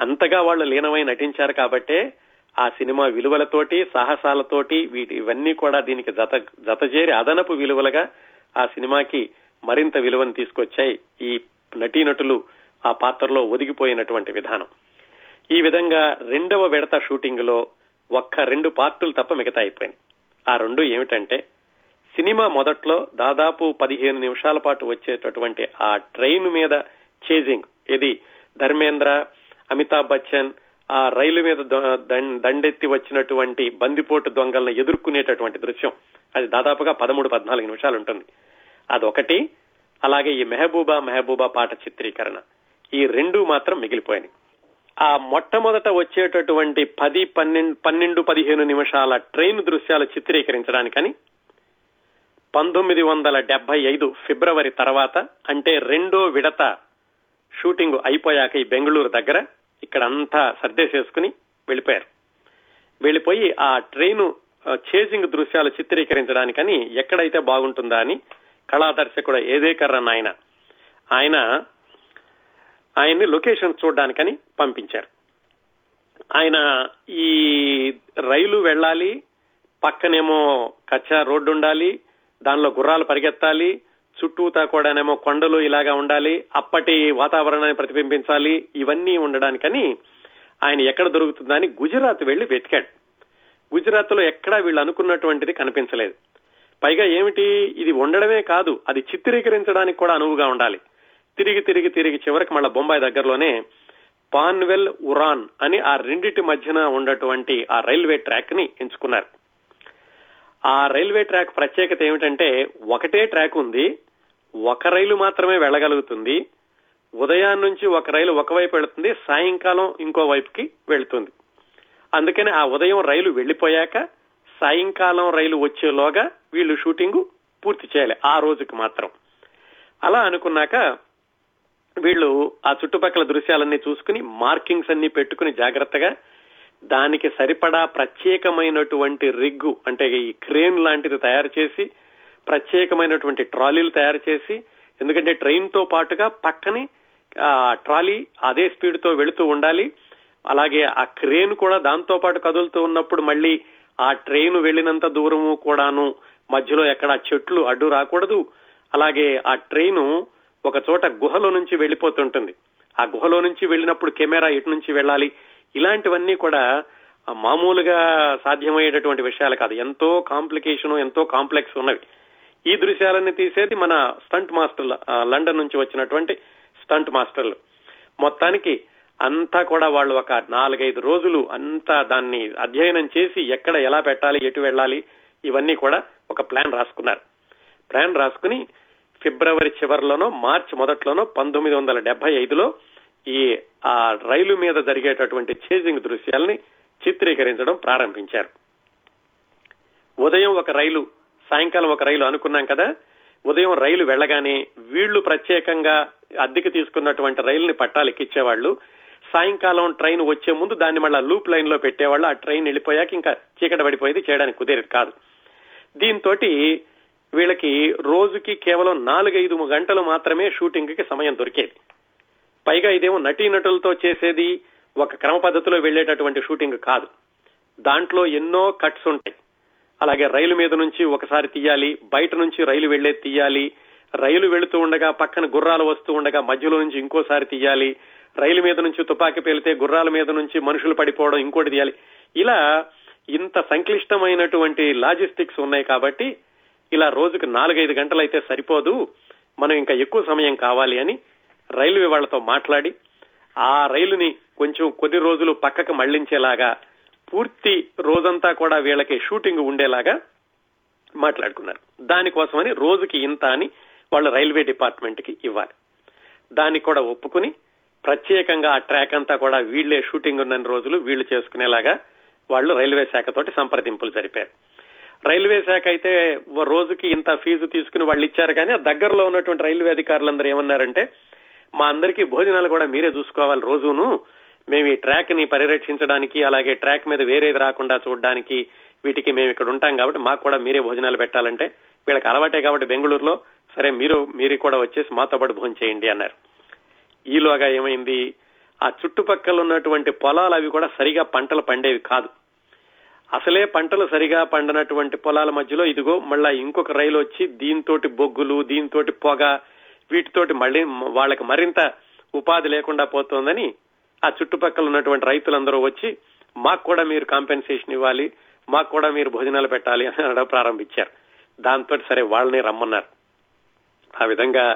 అంతగా వాళ్ళు లీనమై నటించారు కాబట్టే ఆ సినిమా విలువలతోటి సాహసాలతోటి వీటి ఇవన్నీ కూడా దీనికి జత జతచేరి అదనపు విలువలుగా ఆ సినిమాకి మరింత విలువను తీసుకొచ్చాయి ఈ నటీనటులు ఆ పాత్రలో ఒదిగిపోయినటువంటి విధానం. ఈ విధంగా రెండవ విడత షూటింగ్లో ఒక్క రెండు పార్టులు తప్ప మిగతా అయిపోయింది ఆ రెండు ఏమిటంటే సినిమా మొదట్లో దాదాపు పదిహేను నిమిషాల పాటు వచ్చేటటువంటి ఆ ట్రైన్ మీద చేజింగ్ ఇది ధర్మేంద్ర అమితాబ్ బచ్చన్ ఆ రైలు మీద దండెత్తి వచ్చినటువంటి బందిపోటు దొంగలను ఎదుర్కొనేటటువంటి దృశ్యం. అది దాదాపుగా పదమూడు పద్నాలుగు నిమిషాలు ఉంటుంది. అదొకటి. అలాగే ఈ మెహబూబా మెహబూబా పాట చిత్రీకరణ. ఈ రెండు మాత్రం మిగిలిపోయాయి ఆ మొట్టమొదట వచ్చేటటువంటి పది పన్నెండు పన్నెండు పదిహేను నిమిషాల ట్రైన్ దృశ్యాలు చిత్రీకరించడానికని పంతొమ్మిది వందల డెబ్బై ఐదు ఫిబ్రవరి తర్వాత అంటే రెండో విడత షూటింగ్ అయిపోయాక ఈ బెంగళూరు దగ్గర ఇక్కడ అంతా సర్దేసేసుకుని వెళ్ళిపోయారు. వెళ్ళిపోయి ఆ ట్రైను చేసింగ్ దృశ్యాలు చిత్రీకరించడానికని ఎక్కడైతే బాగుంటుందా అని కళాదర్శకుడు ఏదేకర్రన్ ఆయన ఆయన ఆయన్ని లొకేషన్ చూడడానికని పంపించారు. ఆయన ఈ రైలు వెళ్ళాలి పక్కనేమో కచ్చా రోడ్డు ఉండాలి దానిలో గుర్రాలు పరిగెత్తాలి చుట్టూతా కూడానేమో కొండలు ఇలాగా ఉండాలి అప్పటి వాతావరణాన్ని ప్రతిబింబించాలి ఇవన్నీ ఉండడానికని ఆయన ఎక్కడ దొరుకుతుందని గుజరాత్ వెళ్ళి వెతికాడు. గుజరాత్లో ఎక్కడా వీళ్ళు అనుకున్నటువంటిది కనిపించలేదు. పైగా ఏమిటి ఇది ఉండడమే కాదు అది చిత్రీకరించడానికి కూడా అనువుగా ఉండాలి. తిరిగి తిరిగి తిరిగి చివరికి మళ్ళా బొంబాయి దగ్గరలోనే పాన్వెల్ ఉరాన్ అని ఆ రెండిటి మధ్యన ఉన్నటువంటి ఆ రైల్వే ట్రాక్ని ఎంచుకున్నారు. ఆ రైల్వే ట్రాక్ ప్రత్యేకత ఏమిటంటే ఒకటే ట్రాక్ ఉంది ఒక రైలు మాత్రమే వెళ్ళగలుగుతుంది ఉదయం నుంచి ఒక రైలు ఒకవైపు వెళుతుంది సాయంకాలం ఇంకో వైపుకి వెళుతుంది. అందుకని ఆ ఉదయం రైలు వెళ్ళిపోయాక సాయంకాలం రైలు వచ్చేలోగా వీళ్ళు షూటింగ్ పూర్తి చేయాలి ఆ రోజుకి మాత్రం. అలా అనుకున్నాక వీళ్ళు ఆ చుట్టుపక్కల దృశ్యాలన్నీ చూసుకుని మార్కింగ్స్ అన్ని పెట్టుకుని జాగ్రత్తగా దానికి సరిపడా ప్రత్యేకమైనటువంటి రిగ్గు అంటే ఈ క్రేన్ లాంటిది తయారు చేసి ప్రత్యేకమైనటువంటి ట్రాలీలు తయారు చేసి ఎందుకంటే ట్రైన్తో పాటుగా పక్కనే ట్రాలీ అదే స్పీడ్తో వెళుతూ ఉండాలి. అలాగే ఆ క్రేన్ కూడా దాంతో పాటు కదులుతూ ఉన్నప్పుడు మళ్ళీ ఆ ట్రైన్ వెళ్ళినంత దూరము కూడాను మధ్యలో ఎక్కడ చెట్లు అడ్డు రాకూడదు. అలాగే ఆ ట్రైన్ ఒక చోట గుహలో నుంచి వెళ్ళిపోతుంటుంది ఆ గుహలో నుంచి వెళ్ళినప్పుడు కెమెరా ఇటు నుంచి వెళ్ళాలి. ఇలాంటివన్నీ కూడా మామూలుగా సాధ్యమయ్యేటటువంటి విషయాలు కాదు. ఎంతో కాంప్లికేషన్ ఎంతో కాంప్లెక్స్ ఉన్నవి. ఈ దృశ్యాలన్నీ తీసేది మన స్టంట్ మాస్టర్లు లండన్ నుంచి వచ్చినటువంటి స్టంట్ మాస్టర్లు. మొత్తానికి అంతా కూడా వాళ్ళు ఒక నాలుగైదు రోజులు అంతా దాన్ని అధ్యయనం చేసి ఎక్కడ ఎలా పెట్టాలి ఎటు వెళ్ళాలి ఇవన్నీ కూడా ఒక ప్లాన్ రాసుకున్నారు. ప్లాన్ రాసుకుని ఫిబ్రవరి చివరిలోనో మార్చి మొదట్లోనో పంతొమ్మిది వందల డెబ్బై ఐదులో ఈ ఆ రైలు మీద జరిగేటటువంటి చేజింగ్ దృశ్యాల్ని చిత్రీకరించడం ప్రారంభించారు. ఉదయం ఒక రైలు సాయంకాలం ఒక రైలు అనుకున్నాం కదా. ఉదయం రైలు వెళ్ళగానే వీళ్ళు ప్రత్యేకంగా అద్దెకి తీసుకున్నటువంటి రైలుని పట్టాలెక్కిచ్చేవాళ్ళు సాయంకాలం ట్రైన్ వచ్చే ముందు దాన్ని మళ్ళా లూప్ లైన్లో పెట్టేవాళ్ళు. ఆ ట్రైన్ వెళ్ళిపోయాక ఇంకా చీకట పడిపోయేది చేయడానికి కుదేరేది కాదు. దీంతో వీళ్ళకి రోజుకి కేవలం నాలుగైదు గంటలు మాత్రమే షూటింగ్కి సమయం దొరికేది. పైగా ఇదేమో నటీనటులతో చేసేది ఒక క్రమ పద్ధతిలో వెళ్ళేటటువంటి షూటింగ్ కాదు. దాంట్లో ఎన్నో కట్స్ ఉంటాయి. అలాగే రైలు మీద నుంచి ఒకసారి తీయాలి బయట నుంచి రైలు వెళ్ళే తీయాలి రైలు వెళుతూ ఉండగా పక్కన గుర్రాలు వస్తూ ఉండగా మధ్యలో నుంచి ఇంకోసారి తీయాలి రైలు మీద నుంచి తుపాకీ పేలితే గుర్రాల మీద నుంచి మనుషులు పడిపోవడం ఇంకోటి తీయాలి. ఇలా ఇంత సంక్లిష్టమైనటువంటి లాజిస్టిక్స్ ఉన్నాయి కాబట్టి ఇలా రోజుకు నాలుగైదు గంటలైతే సరిపోదు. మనం ఇంకా ఎక్కువ సమయం కావాలి అని రైల్వే వాళ్ళతో మాట్లాడి ఆ రైలుని కొంచెం కొద్ది రోజులు పక్కకు మళ్ళించేలాగా పూర్తి రోజంతా కూడా వీళ్ళకి షూటింగ్ ఉండేలాగా మాట్లాడుకున్నారు. దానికోసమని రోజుకి ఇంత అని వాళ్ళు రైల్వే డిపార్ట్మెంట్కి ఇవ్వాలి. దానికి కూడా ఒప్పుకుని ప్రత్యేకంగా ఆ ట్రాక్ అంతా కూడా వీళ్ళే షూటింగ్ ఉన్న రోజులు వీళ్ళు చేసుకునేలాగా వాళ్ళు రైల్వే శాఖతోటి సంప్రదింపులు జరిపారు. రైల్వే శాఖ అయితే రోజుకి ఇంత ఫీజు తీసుకుని వాళ్ళు ఇచ్చారు కానీ దగ్గరలో ఉన్నటువంటి రైల్వే అధికారులందరూ ఏమన్నారంటే మా అందరికీ భోజనాలు కూడా మీరే చూసుకోవాలి రోజును. మేము ఈ ట్రాక్ని పరిరక్షించడానికి అలాగే ట్రాక్ మీద వేరేది రాకుండా చూడడానికి వీటికి మేము ఇక్కడ ఉంటాం కాబట్టి మాకు కూడా మీరే భోజనాలు పెట్టాలంటే వీళ్ళకి అలవాటే కాబట్టి బెంగళూరులో సరే మీరు మీరు కూడా వచ్చేసి మాతో పాటు భోజనం చేయండి అన్నారు. ఈలోగా ఏమైంది? ఆ చుట్టుపక్కల ఉన్నటువంటి పొలాలు అవి కూడా సరిగా పంటలు పండేవి కాదు. అసలే పంటలు సరిగా పండనటువంటి పొలాల మధ్యలో ఇదిగో మళ్ళా ఇంకొక రైలు వచ్చి దీంతోటి బొగ్గులు దీంతోటి పొగ వీటితోటి మళ్ళీ వాళ్ళకి మరింత ఉపాధి లేకుండా పోతోందని ఆ చుట్టుపక్కల ఉన్నటువంటి రైతులందరూ వచ్చి మాకు కూడా మీరు కాంపెన్సేషన్ ఇవ్వాలి మాకు కూడా మీరు భోజనాలు పెట్టాలి అని అనడం ప్రారంభించారు. దాంతో సరే వాళ్ళని రమ్మన్నారు. ఆ విధంగా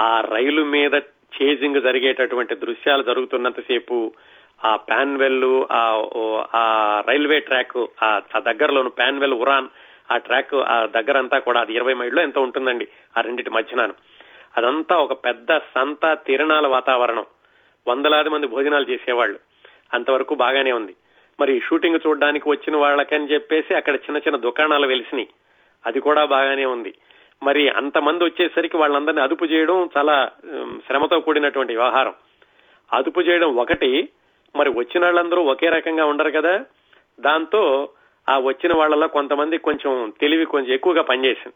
ఆ రైలు మీద చేజింగ్ జరిగేటటువంటి దృశ్యాలు జరుగుతున్నంతసేపు ఆ ప్యాన్వెల్ ఆ ఆ రైల్వే ట్రాక్ ఆ ఆ దగ్గరలోను ప్యాన్వెల్ ఉరాన్ ఆ ట్రాక్ ఆ దగ్గరంతా కూడా అది ఇరవై మైళ్ళు ఎంత ఉంటుందండి ఆ రెండింటి మధ్యనాను. అదంతా ఒక పెద్ద సంత తిరణాల వాతావరణం. వందలాది మంది భోజనాలు చేసేవాళ్ళు. అంతవరకు బాగానే ఉంది. మరి షూటింగ్ చూడడానికి వచ్చిన వాళ్ళకని చెప్పేసి అక్కడ చిన్న చిన్న దుకాణాలు వెలిసినాయి. అది కూడా బాగానే ఉంది. మరి అంతమంది వచ్చేసరికి వాళ్ళందరినీ అదుపు చేయడం చాలా శ్రమతో కూడినటువంటి వ్యవహారం. అదుపు చేయడం ఒకటి మరి వచ్చిన వాళ్ళందరూ ఒకే రకంగా ఉండరు కదా? దాంతో ఆ వచ్చిన వాళ్ళలో కొంతమంది కొంచెం తెలివి కొంచెం ఎక్కువగా పనిచేసింది.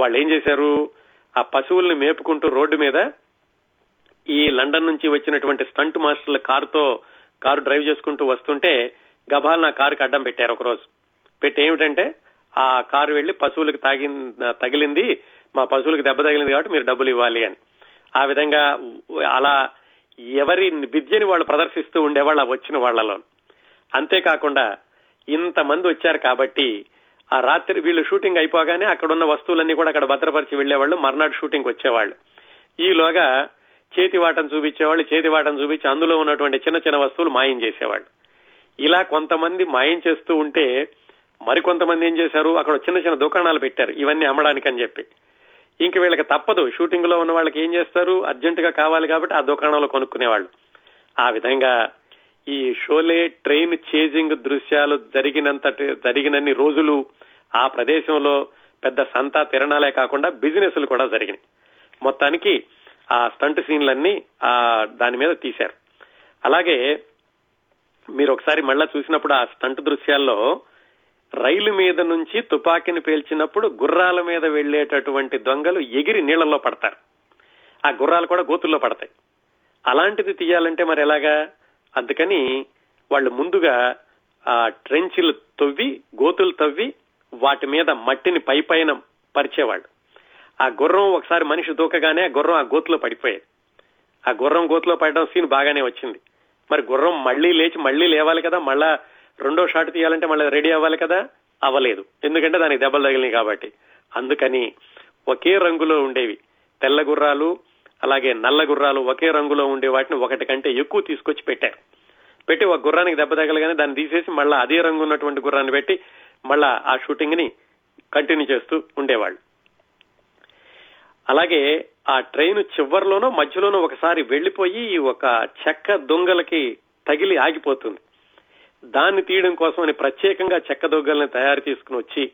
వాళ్ళు ఏం చేశారు? ఆ పశువుల్ని మేపుకుంటూ రోడ్డు మీద ఈ లండన్ నుంచి వచ్చినటువంటి స్టంట్ మాస్టర్ల కారుతో కారు డ్రైవ్ చేసుకుంటూ వస్తుంటే గబాల్ నా కారుకి అడ్డం పెట్టారు ఒకరోజు. పెట్టి ఏమిటంటే ఆ కారు వెళ్ళి పశువులకు తాగి తగిలింది మా పశువులకు దెబ్బ తగిలింది కాబట్టి మీరు డబ్బులు ఇవ్వాలి అని. ఆ విధంగా అలా ఎవరి విద్యని వాళ్ళు ప్రదర్శిస్తూ ఉండేవాళ్ళు వచ్చిన వాళ్ళలో అంతేకాకుండా ఇంతమంది వచ్చారు కాబట్టి ఆ రాత్రి వీళ్ళు షూటింగ్ అయిపోగానే అక్కడ ఉన్న వస్తువులన్నీ కూడా అక్కడ భద్రపరిచి వెళ్ళేవాళ్ళు మర్నాడు షూటింగ్ వచ్చేవాళ్ళు. ఈలోగా చేతి వాటం చూపించేవాళ్ళు చేతి వాటం చూపించి అందులో ఉన్నటువంటి చిన్న చిన్న వస్తువులు మాయం చేసేవాళ్ళు. ఇలా కొంతమంది మాయం చేస్తూ ఉంటే మరికొంతమంది ఏం చేశారు? అక్కడ చిన్న చిన్న దుకాణాలు పెట్టారు ఇవన్నీ అమ్మడానికి అని చెప్పి. ఇంక వీళ్ళకి తప్పదు షూటింగ్లో ఉన్న వాళ్ళకి ఏం చేస్తారు? అర్జెంట్గా కావాలి కాబట్టి ఆ దుకాణంలో కొనుక్కునేవాళ్ళు. ఆ విధంగా ఈ షోలే ట్రైన్ చేజింగ్ దృశ్యాలు జరిగినంత జరిగినన్ని రోజులు ఆ ప్రదేశంలో పెద్ద సంతా తిరణాలే కాకుండా బిజినెస్లు కూడా జరిగినాయి. మొత్తానికి ఆ స్టంట్ సీన్లన్నీ ఆ దాని మీద తీశారు. అలాగే మీరు ఒకసారి మళ్ళా చూసినప్పుడు ఆ స్టంట్ దృశ్యాల్లో రైలు మీద నుంచి తుపాకీని పేల్చినప్పుడు గుర్రాల మీద వెళ్ళేటటువంటి దొంగలు ఎగిరి నీళ్ళలో పడతారు. ఆ గుర్రాలు కూడా గోతుల్లో పడతాయి. అలాంటిది తీయాలంటే మరి ఎలాగా? అందుకని వాళ్ళు ముందుగా ఆ ట్రెంచ్లు తవ్వి గోతులు తవ్వి వాటి మీద మట్టిని పై పైన పరిచేవాళ్ళు. ఆ గుర్రం ఒకసారి మనిషి దూకగానే ఆ గుర్రం ఆ గోతులో పడిపోయేది. ఆ గుర్రం గోతులో పడడం సీన్ బాగానే వచ్చింది. మరి గుర్రం మళ్ళీ లేచి మళ్ళీ లేవాలి కదా? మళ్ళా రెండో షాట్ తీయాలంటే మళ్ళీ రెడీ అవ్వాలి కదా? అవ్వలేదు. ఎందుకంటే దానికి దెబ్బలు తగిలినాయి కాబట్టి. అందుకని ఒకే రంగులో ఉండేవి. తెల్ల గుర్రాలు అలాగే నల్ల గుర్రాలు ఒకే రంగులో ఉండే వాటిని ఒకటి కంటే ఎక్కువ తీసుకొచ్చి పెట్టారు. పెట్టి ఒక గుర్రానికి దెబ్బ తగలగానే దాన్ని తీసేసి మళ్ళా అదే రంగు ఉన్నటువంటి గుర్రాన్ని పెట్టి మళ్ళా ఆ షూటింగ్ని కంటిన్యూ చేస్తూ ఉండేవాళ్ళు. అలాగే ఆ ట్రైన్ చివరిలోనో మధ్యలోనో ఒకసారి వెళ్ళిపోయి ఒక చెక్క దొంగలకి తగిలి ఆగిపోతుంది. దాన్ని తీయడం కోసం అని ప్రత్యేకంగా చెక్క దొంగల్ని తయారు తీసుకుని వచ్చి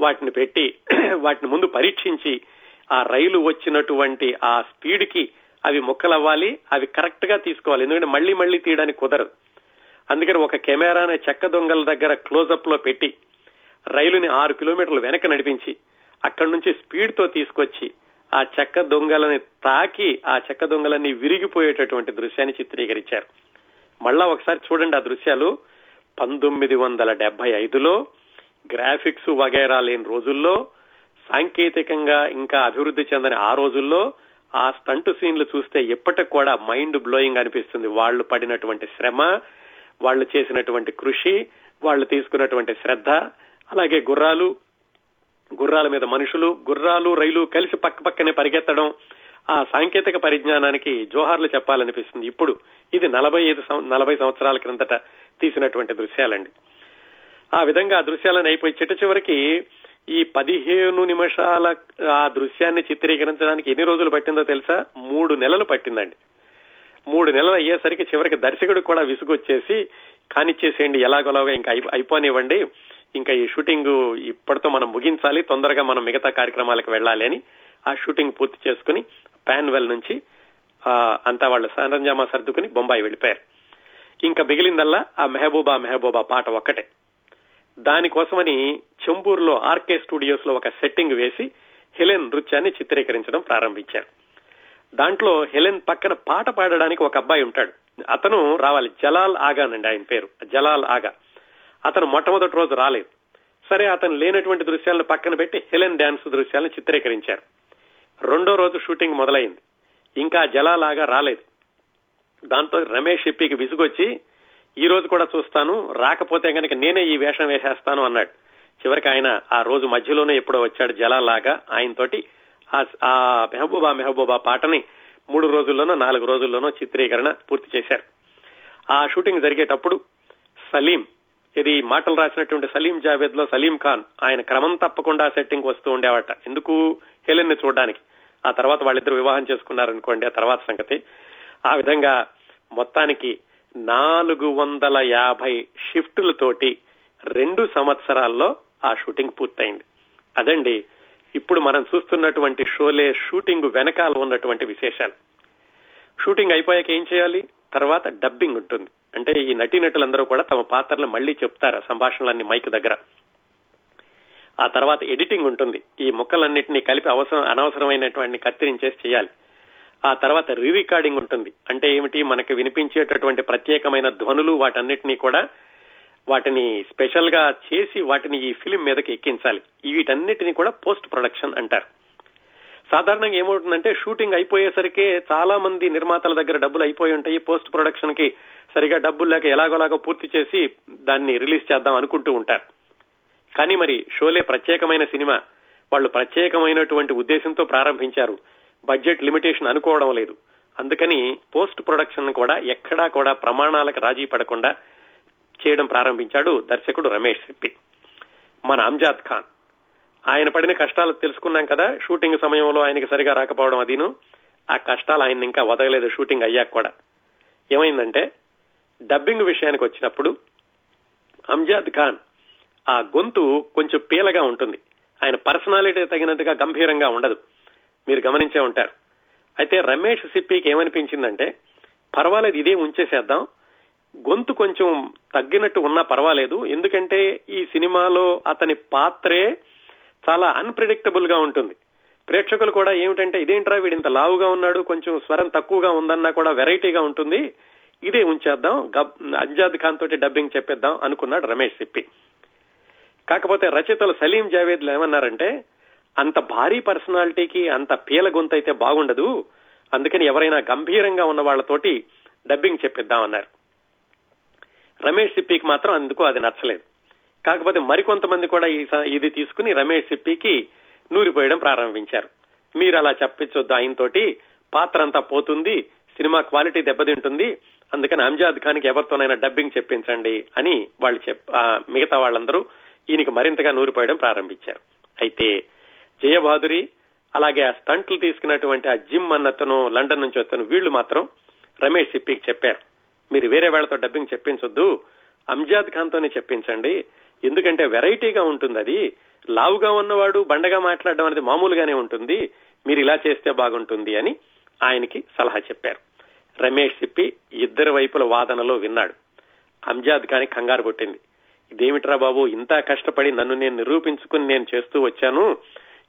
వాటిని పెట్టి వాటిని ముందు పరీక్షించి ఆ రైలు వచ్చినటువంటి ఆ స్పీడ్కి అవి ముక్కలవ్వాలి అవి కరెక్ట్గా తీసుకోవాలి. ఎందుకంటే మళ్ళీ మళ్ళీ తీయడానికి కుదరదు. అందుకని ఒక కెమెరాని చెక్క దొంగల దగ్గర క్లోజప్లో పెట్టి రైలుని ఆరు కిలోమీటర్లు వెనక నడిపించి అక్కడి నుంచి స్పీడ్తో తీసుకొచ్చి ఆ చెక్క దొంగలని తాకి ఆ చెక్క దొంగలన్నీ విరిగిపోయేటటువంటి దృశ్యాన్ని చిత్రీకరించారు. మళ్ళా ఒకసారి చూడండి ఆ దృశ్యాలు. పంతొమ్మిది వందల డెబ్బై ఐదులో గ్రాఫిక్స్ వగైరా లేని రోజుల్లో సాంకేతికంగా ఇంకా అభివృద్ధి చెందని ఆ రోజుల్లో ఆ స్టంట్ సీన్లు చూస్తే ఇప్పటికి కూడా మైండ్ బ్లోయింగ్ అనిపిస్తుంది. వాళ్ళు పడినటువంటి శ్రమ వాళ్ళు చేసినటువంటి కృషి వాళ్ళు తీసుకున్నటువంటి శ్రద్ధ అలాగే గుర్రాలు గుర్రాల మీద మనుషులు గుర్రాలు రైలు కలిసి పక్క పక్కనే పరిగెత్తడం ఆ సాంకేతిక పరిజ్ఞానానికి జోహార్లు చెప్పాలనిపిస్తుంది. ఇప్పుడు ఇది నలభై ఐదు నలభై సంవత్సరాల క్రిందట తీసినటువంటి దృశ్యాలండి. ఆ విధంగా ఆ దృశ్యాలను అయిపోయి చిట్ట చివరికి ఈ పదిహేను నిమిషాల ఆ దృశ్యాన్ని చిత్రీకరించడానికి ఎన్ని రోజులు పట్టిందో తెలుసా? మూడు నెలలు పట్టిందండి. మూడు నెలలు అయ్యేసరికి చివరికి దర్శకుడు కూడా విసుగొచ్చేసి కానిచ్చేసేయండి ఎలాగోలాగా ఇంకా అయిపోనివ్వండి. ఇంకా ఈ షూటింగ్ ఇప్పటితో మనం ముగించాలి. తొందరగా మనం మిగతా కార్యక్రమాలకు వెళ్ళాలి అని ఆ షూటింగ్ పూర్తి చేసుకుని ప్యాన్వెల్ నుంచి అంతా వాళ్ళు సరంజామా సర్దుకుని బొంబాయి వెళ్ళిపోయారు. ఇంకా మిగిలిందల్లా ఆ మెహబూబా మెహబూబా పాట ఒక్కటే. దానికోసమని చెంబూరులో ఆర్కే స్టూడియోస్లో ఒక సెట్టింగ్ వేసి హెలెన్ నృత్యాన్ని చిత్రీకరించడం ప్రారంభించారు. దాంట్లో హెలెన్ పక్కన పాట పాడడానికి ఒక అబ్బాయి ఉంటాడు. అతను రావాలి జలాల్ ఆగా అండి ఆయన పేరు. జలాల్ ఆగా. అతను మొట్టమొదటి రోజు రాలేదు. సరే అతను లేనటువంటి దృశ్యాలను పక్కన పెట్టి హెలెన్ డాన్స్ దృశ్యాలను చిత్రీకరించారు. రెండో రోజు షూటింగ్ మొదలైంది. ఇంకా జలాలాగా రాలేదు. దాంతో రమేష్ ఇప్పికి విసుగొచ్చి ఈ రోజు కూడా చూస్తాను. రాకపోతే కనుక నేనే ఈ వేషం వేసేస్తాను అన్నాడు. చివరికి ఆయన ఆ రోజు మధ్యలోనే ఎప్పుడో వచ్చాడు జలాలాగా ఆయనతోటి. ఆ మెహబూబా మెహబూబా పాటని మూడు రోజుల్లోనో నాలుగు రోజుల్లోనో చిత్రీకరణ పూర్తి చేశారు. ఆ షూటింగ్ జరిగేటప్పుడు సలీం ఇది మాటలు రాసినటువంటి సలీం జావేద్లో సలీం ఖాన్ ఆయన క్రమం తప్పకుండా సెట్టింగ్ వస్తూ ఉండేవాట. ఎందుకు? హెలెన్ని చూడడానికి. ఆ తర్వాత వాళ్ళిద్దరు వివాహం చేసుకున్నారనుకోండి ఆ తర్వాత సంగతి. ఆ విధంగా మొత్తానికి నాలుగు వందల యాభై షిఫ్టులతోటి రెండు సంవత్సరాల్లో ఆ షూటింగ్ పూర్తయింది. అదండి ఇప్పుడు మనం చూస్తున్నటువంటి షోలే షూటింగ్ వెనకాల ఉన్నటువంటి విశేషాలు. షూటింగ్ అయిపోయాక ఏం చేయాలి? తర్వాత డబ్బింగ్ ఉంటుంది. అంటే ఈ నటీనటులందరూ కూడా తమ పాత్రలు మళ్ళీ చెప్తారు సంభాషణలన్నీ మైక్ దగ్గర. ఆ తర్వాత ఎడిటింగ్ ఉంటుంది. ఈ ముక్కలన్నింటినీ కలిపి అవసరం అనవసరమైనటువంటి కత్తిరించేసి చేయాలి. ఆ తర్వాత రీ రికార్డింగ్ ఉంటుంది. అంటే ఏమిటి? మనకి వినిపించేటటువంటి ప్రత్యేకమైన ధ్వనులు వాటన్నిటినీ కూడా వాటిని స్పెషల్గా చేసి వాటిని ఈ ఫిలిం మీదకి ఎక్కించాలి. వీటన్నిటిని కూడా పోస్ట్ ప్రొడక్షన్ అంటారు. సాధారణంగా ఏమవుతుందంటే షూటింగ్ అయిపోయేసరికి చాలా మంది నిర్మాతల దగ్గర డబ్బులు అయిపోయి ఉంటాయి. పోస్ట్ ప్రొడక్షన్కి సరిగా డబ్బులు లేక ఎలాగోలాగో పూర్తి చేసి దాన్ని రిలీజ్ చేద్దాం అనుకుంటూ ఉంటారు. కానీ మరి షోలే ప్రత్యేకమైన సినిమా. వాళ్ళు ప్రత్యేకమైనటువంటి ఉద్దేశంతో ప్రారంభించారు. బడ్జెట్ లిమిటేషన్ అనుకోవడం లేదు. అందుకని పోస్ట్ ప్రొడక్షన్ కూడా ఎక్కడా కూడా ప్రమాణాలకు రాజీ పడకుండా చేయడం ప్రారంభించాడు దర్శకుడు రమేష్ సిప్పి మన అంజాద్ ఖాన్. ఆయన పడిన కష్టాలు తెలుసుకున్నాం కదా షూటింగ్ సమయంలో ఆయనకి సరిగా రాకపోవడం అదిను. ఆ కష్టాలు ఆయన ఇంకా వదగలేదు షూటింగ్ అయ్యాక కూడా. ఏమైందంటే డబ్బింగ్ విషయానికి వచ్చినప్పుడు అంజాద్ ఖాన్ ఆ గొంతు కొంచెం పీలగా ఉంటుంది. ఆయన పర్సనాలిటీ తగినంతగా గంభీరంగా ఉండదు. మీరు గమనించే ఉంటారు. అయితే రమేష్ సిప్పికి ఏమనిపించిందంటే పర్వాలేదు ఇదే ఉంచేసేద్దాం. గొంతు కొంచెం తగ్గినట్టు ఉన్నా పర్వాలేదు. ఎందుకంటే ఈ సినిమాలో అతని పాత్రే చాలా అన్ప్రిడిక్టబుల్గా ఉంటుంది. ప్రేక్షకులు కూడా ఏమిటంటే ఇదేంట్రా వీడు ఇంత లావుగా ఉన్నాడు కొంచెం స్వరం తక్కువగా ఉందన్నా కూడా వెరైటీగా ఉంటుంది. ఇదే ఉంచేద్దాం. అంజాద్ ఖాన్ తోటి డబ్బింగ్ చెప్పేద్దాం అనుకున్నాడు రమేష్ సిప్పి. కాకపోతే రచయితలు సలీం జావేద్లు ఏమన్నారంటే అంత భారీ పర్సనాలిటీకి అంత పీల గొంతు అయితే బాగుండదు. అందుకని ఎవరైనా గంభీరంగా ఉన్న వాళ్ళతోటి డబ్బింగ్ చెప్పిద్దామన్నారు. రమేష్ సిప్పికి మాత్రం అందుకు అది నచ్చలేదు. కాకపోతే మరికొంతమంది కూడా ఇది తీసుకుని రమేష్ సిప్పికి నూరిపోయడం ప్రారంభించారు. మీరు అలా చెప్పించొద్దు ఆయనతోటి. పాత్ర అంతా పోతుంది సినిమా క్వాలిటీ దెబ్బతింటుంది అందుకని అంజాద్ ఖాన్కి ఎవరితోనైనా డబ్బింగ్ చెప్పించండి అని వాళ్ళు చెప్ మిగతా వాళ్ళందరూ ఈయనకి మరింతగా నూరిపోయడం ప్రారంభించారు. అయితే జయబహాదురి అలాగే ఆ స్టంట్లు తీసుకున్నటువంటి ఆ జిమ్ అన్నతను లండన్ నుంచి వస్తాను వీళ్ళు మాత్రం రమేష్ సిప్పికి చెప్పారు. మీరు వేరే వాళ్ళతో డబ్బింగ్ చెప్పించొద్దు. అంజాద్ ఖాన్ తోనే చెప్పించండి. ఎందుకంటే వెరైటీగా ఉంటుంది అది. లావుగా ఉన్నవాడు బండగా మాట్లాడడం అనేది మామూలుగానే ఉంటుంది. మీరు ఇలా చేస్తే బాగుంటుంది అని ఆయనకి సలహా చెప్పారు. రమేష్ సిప్పి ఇద్దరు వైపుల వాదనలో విన్నాడు. అంజాద్ ఖాన్ కంగారు కొట్టింది ఇదేమిట్రా బాబు ఇంత కష్టపడి నన్ను నేను నిరూపించుకుని నేను చేస్తూ వచ్చాను.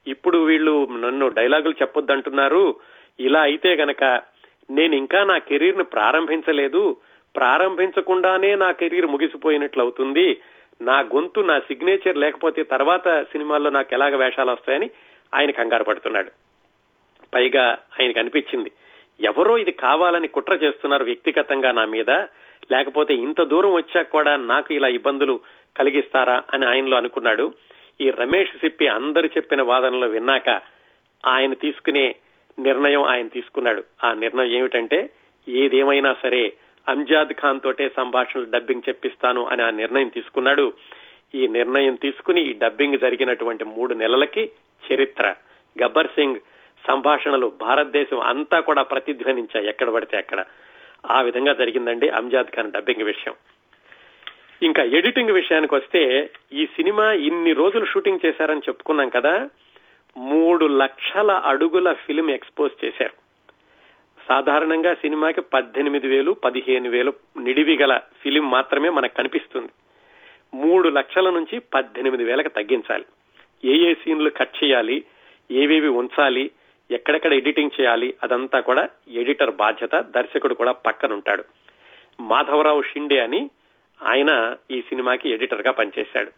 ఇప్పుడు వీళ్ళు నన్ను డైలాగులు చెప్పొద్దంటున్నారు. ఇలా అయితే గనక నేను ఇంకా నా కెరీర్ను ప్రారంభించలేదు. ప్రారంభించకుండానే నా కెరీర్ ముగిసిపోయినట్లు అవుతుంది నా గొంతు నా సిగ్నేచర్ లేకపోతే తర్వాత సినిమాల్లో నాకు ఎలాగ వేషాలు వస్తాయని ఆయన కంగారు పడుతున్నాడు. పైగా ఆయనకు అనిపించింది ఎవరో ఇది కావాలని కుట్ర చేస్తున్నారు వ్యక్తిగతంగా నా మీద. లేకపోతే ఇంత దూరం వచ్చాక కూడా నాకు ఇలా ఇబ్బందులు కలిగిస్తారా అని ఆయనలో అనుకున్నాడు. ఈ రమేష్ సిప్పి అందరు చెప్పిన వాదనలు విన్నాక ఆయన తీసుకునే నిర్ణయం ఆయన తీసుకున్నాడు. ఆ నిర్ణయం ఏమిటంటే ఏదేమైనా సరే అంజాద్ ఖాన్ తోటే సంభాషణలు డబ్బింగ్ చెప్పిస్తాను అని ఆ నిర్ణయం తీసుకున్నాడు. ఈ నిర్ణయం తీసుకుని ఈ డబ్బింగ్ జరిగినటువంటి మూడు నెలలకి చరిత్ర. గబ్బర్ సింగ్ సంభాషణలు భారతదేశం అంతా కూడా ప్రతిధ్వనించాయి ఎక్కడ పడితే అక్కడ. ఆ విధంగా జరిగిందండి అంజాద్ ఖాన్ డబ్బింగ్ విషయం. ఇంకా ఎడిటింగ్ విషయానికి వస్తే ఈ సినిమా ఇన్ని రోజులు షూటింగ్ చేశారని చెప్పుకున్నాం కదా మూడు లక్షల అడుగుల ఫిలిం ఎక్స్పోజ్ చేశారు. సాధారణంగా సినిమాకి పద్దెనిమిది వేలు పదిహేను వేలు నిడివి గల ఫిలిం మాత్రమే మనకు కనిపిస్తుంది. మూడు లక్షల నుంచి పద్దెనిమిది వేలకు తగ్గించాలి. ఏ ఏ సీన్లు కట్ చేయాలి ఏవేవి ఉంచాలి ఎక్కడెక్కడ ఎడిటింగ్ చేయాలి అదంతా కూడా ఎడిటర్ బాధ్యత దర్శకుడు కూడా పక్కనుంటాడు. మాధవరావు షిండే అని ఆయన ఈ సినిమాకి ఎడిటర్గా పనిచేశాడు.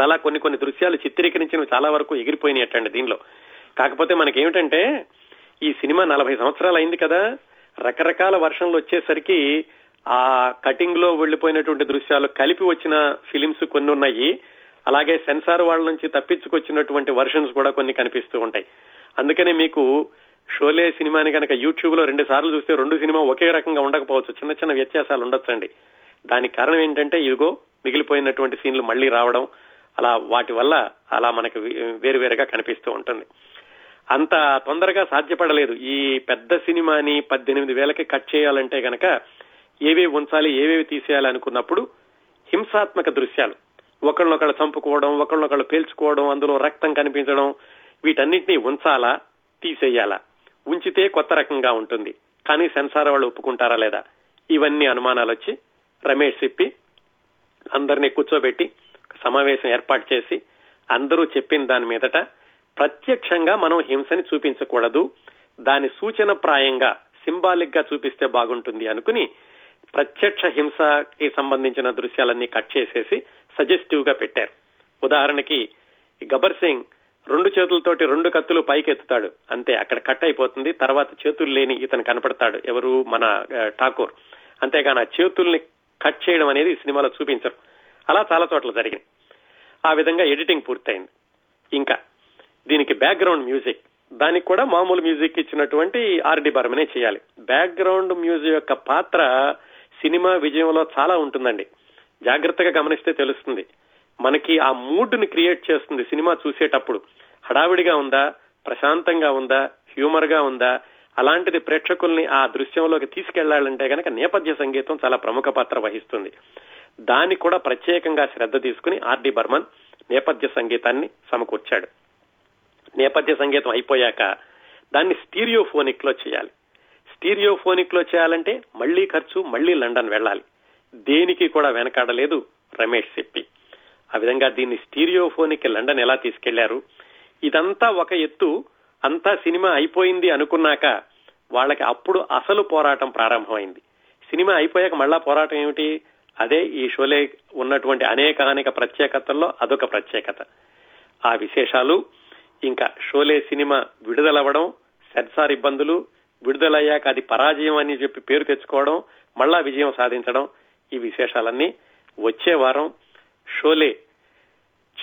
చాలా కొన్ని కొన్ని దృశ్యాలు చిత్రీకరించినవి చాలా వరకు ఎగిరిపోయినాయటండి దీనిలో. కాకపోతే మనకేమిటంటే ఈ సినిమా నలభై సంవత్సరాలు అయింది కదా రకరకాల వర్షంలు వచ్చేసరికి ఆ కటింగ్లో వెళ్ళిపోయినటువంటి దృశ్యాలు కలిపి వచ్చిన ఫిలిమ్స్ కొన్ని ఉన్నాయి. అలాగే సెన్సార్ వాళ్ళ నుంచి తప్పించుకొచ్చినటువంటి వర్షన్స్ కూడా కొన్ని కనిపిస్తూ ఉంటాయి. అందుకనే మీకు షోలే సినిమాని కనుక యూట్యూబ్లో రెండు సార్లు చూస్తే రెండు సినిమా ఒకే రకంగా ఉండకపోవచ్చు. చిన్న చిన్న వ్యత్యాసాలు ఉండొచ్చండి. దానికి కారణం ఏంటంటే ఇదిగో మిగిలిపోయినటువంటి సీన్లు మళ్ళీ రావడం అలా వాటి వల్ల అలా మనకు వేరు వేరుగా కనిపిస్తూ ఉంటుంది. అంత తొందరగా సాధ్యపడలేదు. ఈ పెద్ద సినిమాని పద్దెనిమిది వేలకి కట్ చేయాలంటే గనక ఏవేవి ఉంచాలి ఏవేవి తీసేయాలి అనుకున్నప్పుడు హింసాత్మక దృశ్యాలు. ఒకళ్ళనొకళ్ళు చంపుకోవడం ఒకళ్ళనొకళ్ళు పేల్చుకోవడం అందులో రక్తం కనిపించడం వీటన్నిటినీ ఉంచాలా తీసేయాలా? ఉంచితే కొత్త రకంగా ఉంటుంది. కానీ సెన్సార్ వాళ్ళు ఒప్పుకుంటారా లేదా? ఇవన్నీ అనుమానాలు వచ్చి రమేష్ సిప్పి అందరినీ కూర్చోబెట్టి సమావేశం ఏర్పాటు చేసి అందరూ చెప్పిన దాని మీదట ప్రత్యక్షంగా మనం హింసని చూపించకూడదు దాని సూచన ప్రాయంగా సింబాలిక్గా చూపిస్తే బాగుంటుంది అనుకుని ప్రత్యక్ష హింసకి సంబంధించిన దృశ్యాలన్నీ కట్ చేసేసి సజెస్టివ్గా పెట్టారు. ఉదాహరణకి గబర్ సింగ్ రెండు చేతులతోటి రెండు కత్తులు పైకెత్తుతాడు. అంతే అక్కడ కట్ అయిపోతుంది తర్వాత చేతులు లేని ఇతను కనపడతాడు ఎవరు? మన ఠాకూర్. అంతేగాని ఆ చేతుల్ని కట్ చేయడం అనేది సినిమాలో చూపించరు. అలా చాలా చోట్ల జరిగింది. ఆ విధంగా ఎడిటింగ్ పూర్తయింది. ఇంకా దీనికి బ్యాక్గ్రౌండ్ మ్యూజిక్. దానికి కూడా మామూలు మ్యూజిక్ ఇచ్చినటువంటి ఆర్డి బర్మనే చేయాలి. బ్యాక్గ్రౌండ్ మ్యూజిక్ యొక్క పాత్ర సినిమా విజయంలో చాలా ఉంటుందండి. జాగ్రత్తగా గమనిస్తే తెలుస్తుంది. మనకి ఆ మూడ్ని క్రియేట్ చేస్తుంది సినిమా చూసేటప్పుడు. హడావిడిగా ఉందా? ప్రశాంతంగా ఉందా? హ్యూమర్గా ఉందా? అలాంటిది ప్రేక్షకుల్ని ఆ దృశ్యంలోకి తీసుకెళ్ళాలంటే కనుక నేపథ్య సంగీతం చాలా ప్రముఖ పాత్ర వహిస్తుంది. దాన్ని కూడా ప్రత్యేకంగా శ్రద్ధ తీసుకుని ఆర్డి బర్మన్ నేపథ్య సంగీతాన్ని సమకూర్చాడు. నేపథ్య సంగీతం అయిపోయాక దాన్ని స్టీరియోఫోనిక్లో చేయాలి. స్టీరియోఫోనిక్లో చేయాలంటే మళ్ళీ ఖర్చు మళ్ళీ లండన్ వెళ్ళాలి. దేనికి కూడా వెనకాడలేదు రమేష్ చెప్పి ఆ విధంగా దీన్ని స్టీరియోఫోనిక్ లండన్ ఎలా తీసుకెళ్ళారు? ఇదంతా ఒక ఎత్తు అంతా సినిమా అయిపోయింది అనుకున్నాక వాళ్ళకి అప్పుడు అసలు పోరాటం ప్రారంభమైంది. సినిమా అయిపోయాక మళ్ళా పోరాటం ఏమిటి? అదే ఈ షోలే ఉన్నటువంటి అనేక అనేక ప్రత్యేకతల్లో అదొక ప్రత్యేకత. ఆ విశేషాలు ఇంకా షోలే సినిమా విడుదలవ్వడం సెన్సార్ ఇబ్బందులు విడుదలయ్యాక అది పరాజయం అని చెప్పి పేరు తెచ్చుకోవడం మళ్ళా విజయం సాధించడం ఈ విశేషాలన్నీ వచ్చే వారం షోలే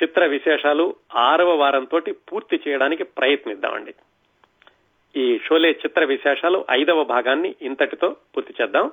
చిత్ర విశేషాలు ఆరవ వారంతో పూర్తి చేయడానికి ప్రయత్నిద్దామండి. ఈ షోలే చిత్ర విశేషాలు ఐదవ భాగాన్ని ఇంతటితో పూర్తి చేద్దాం.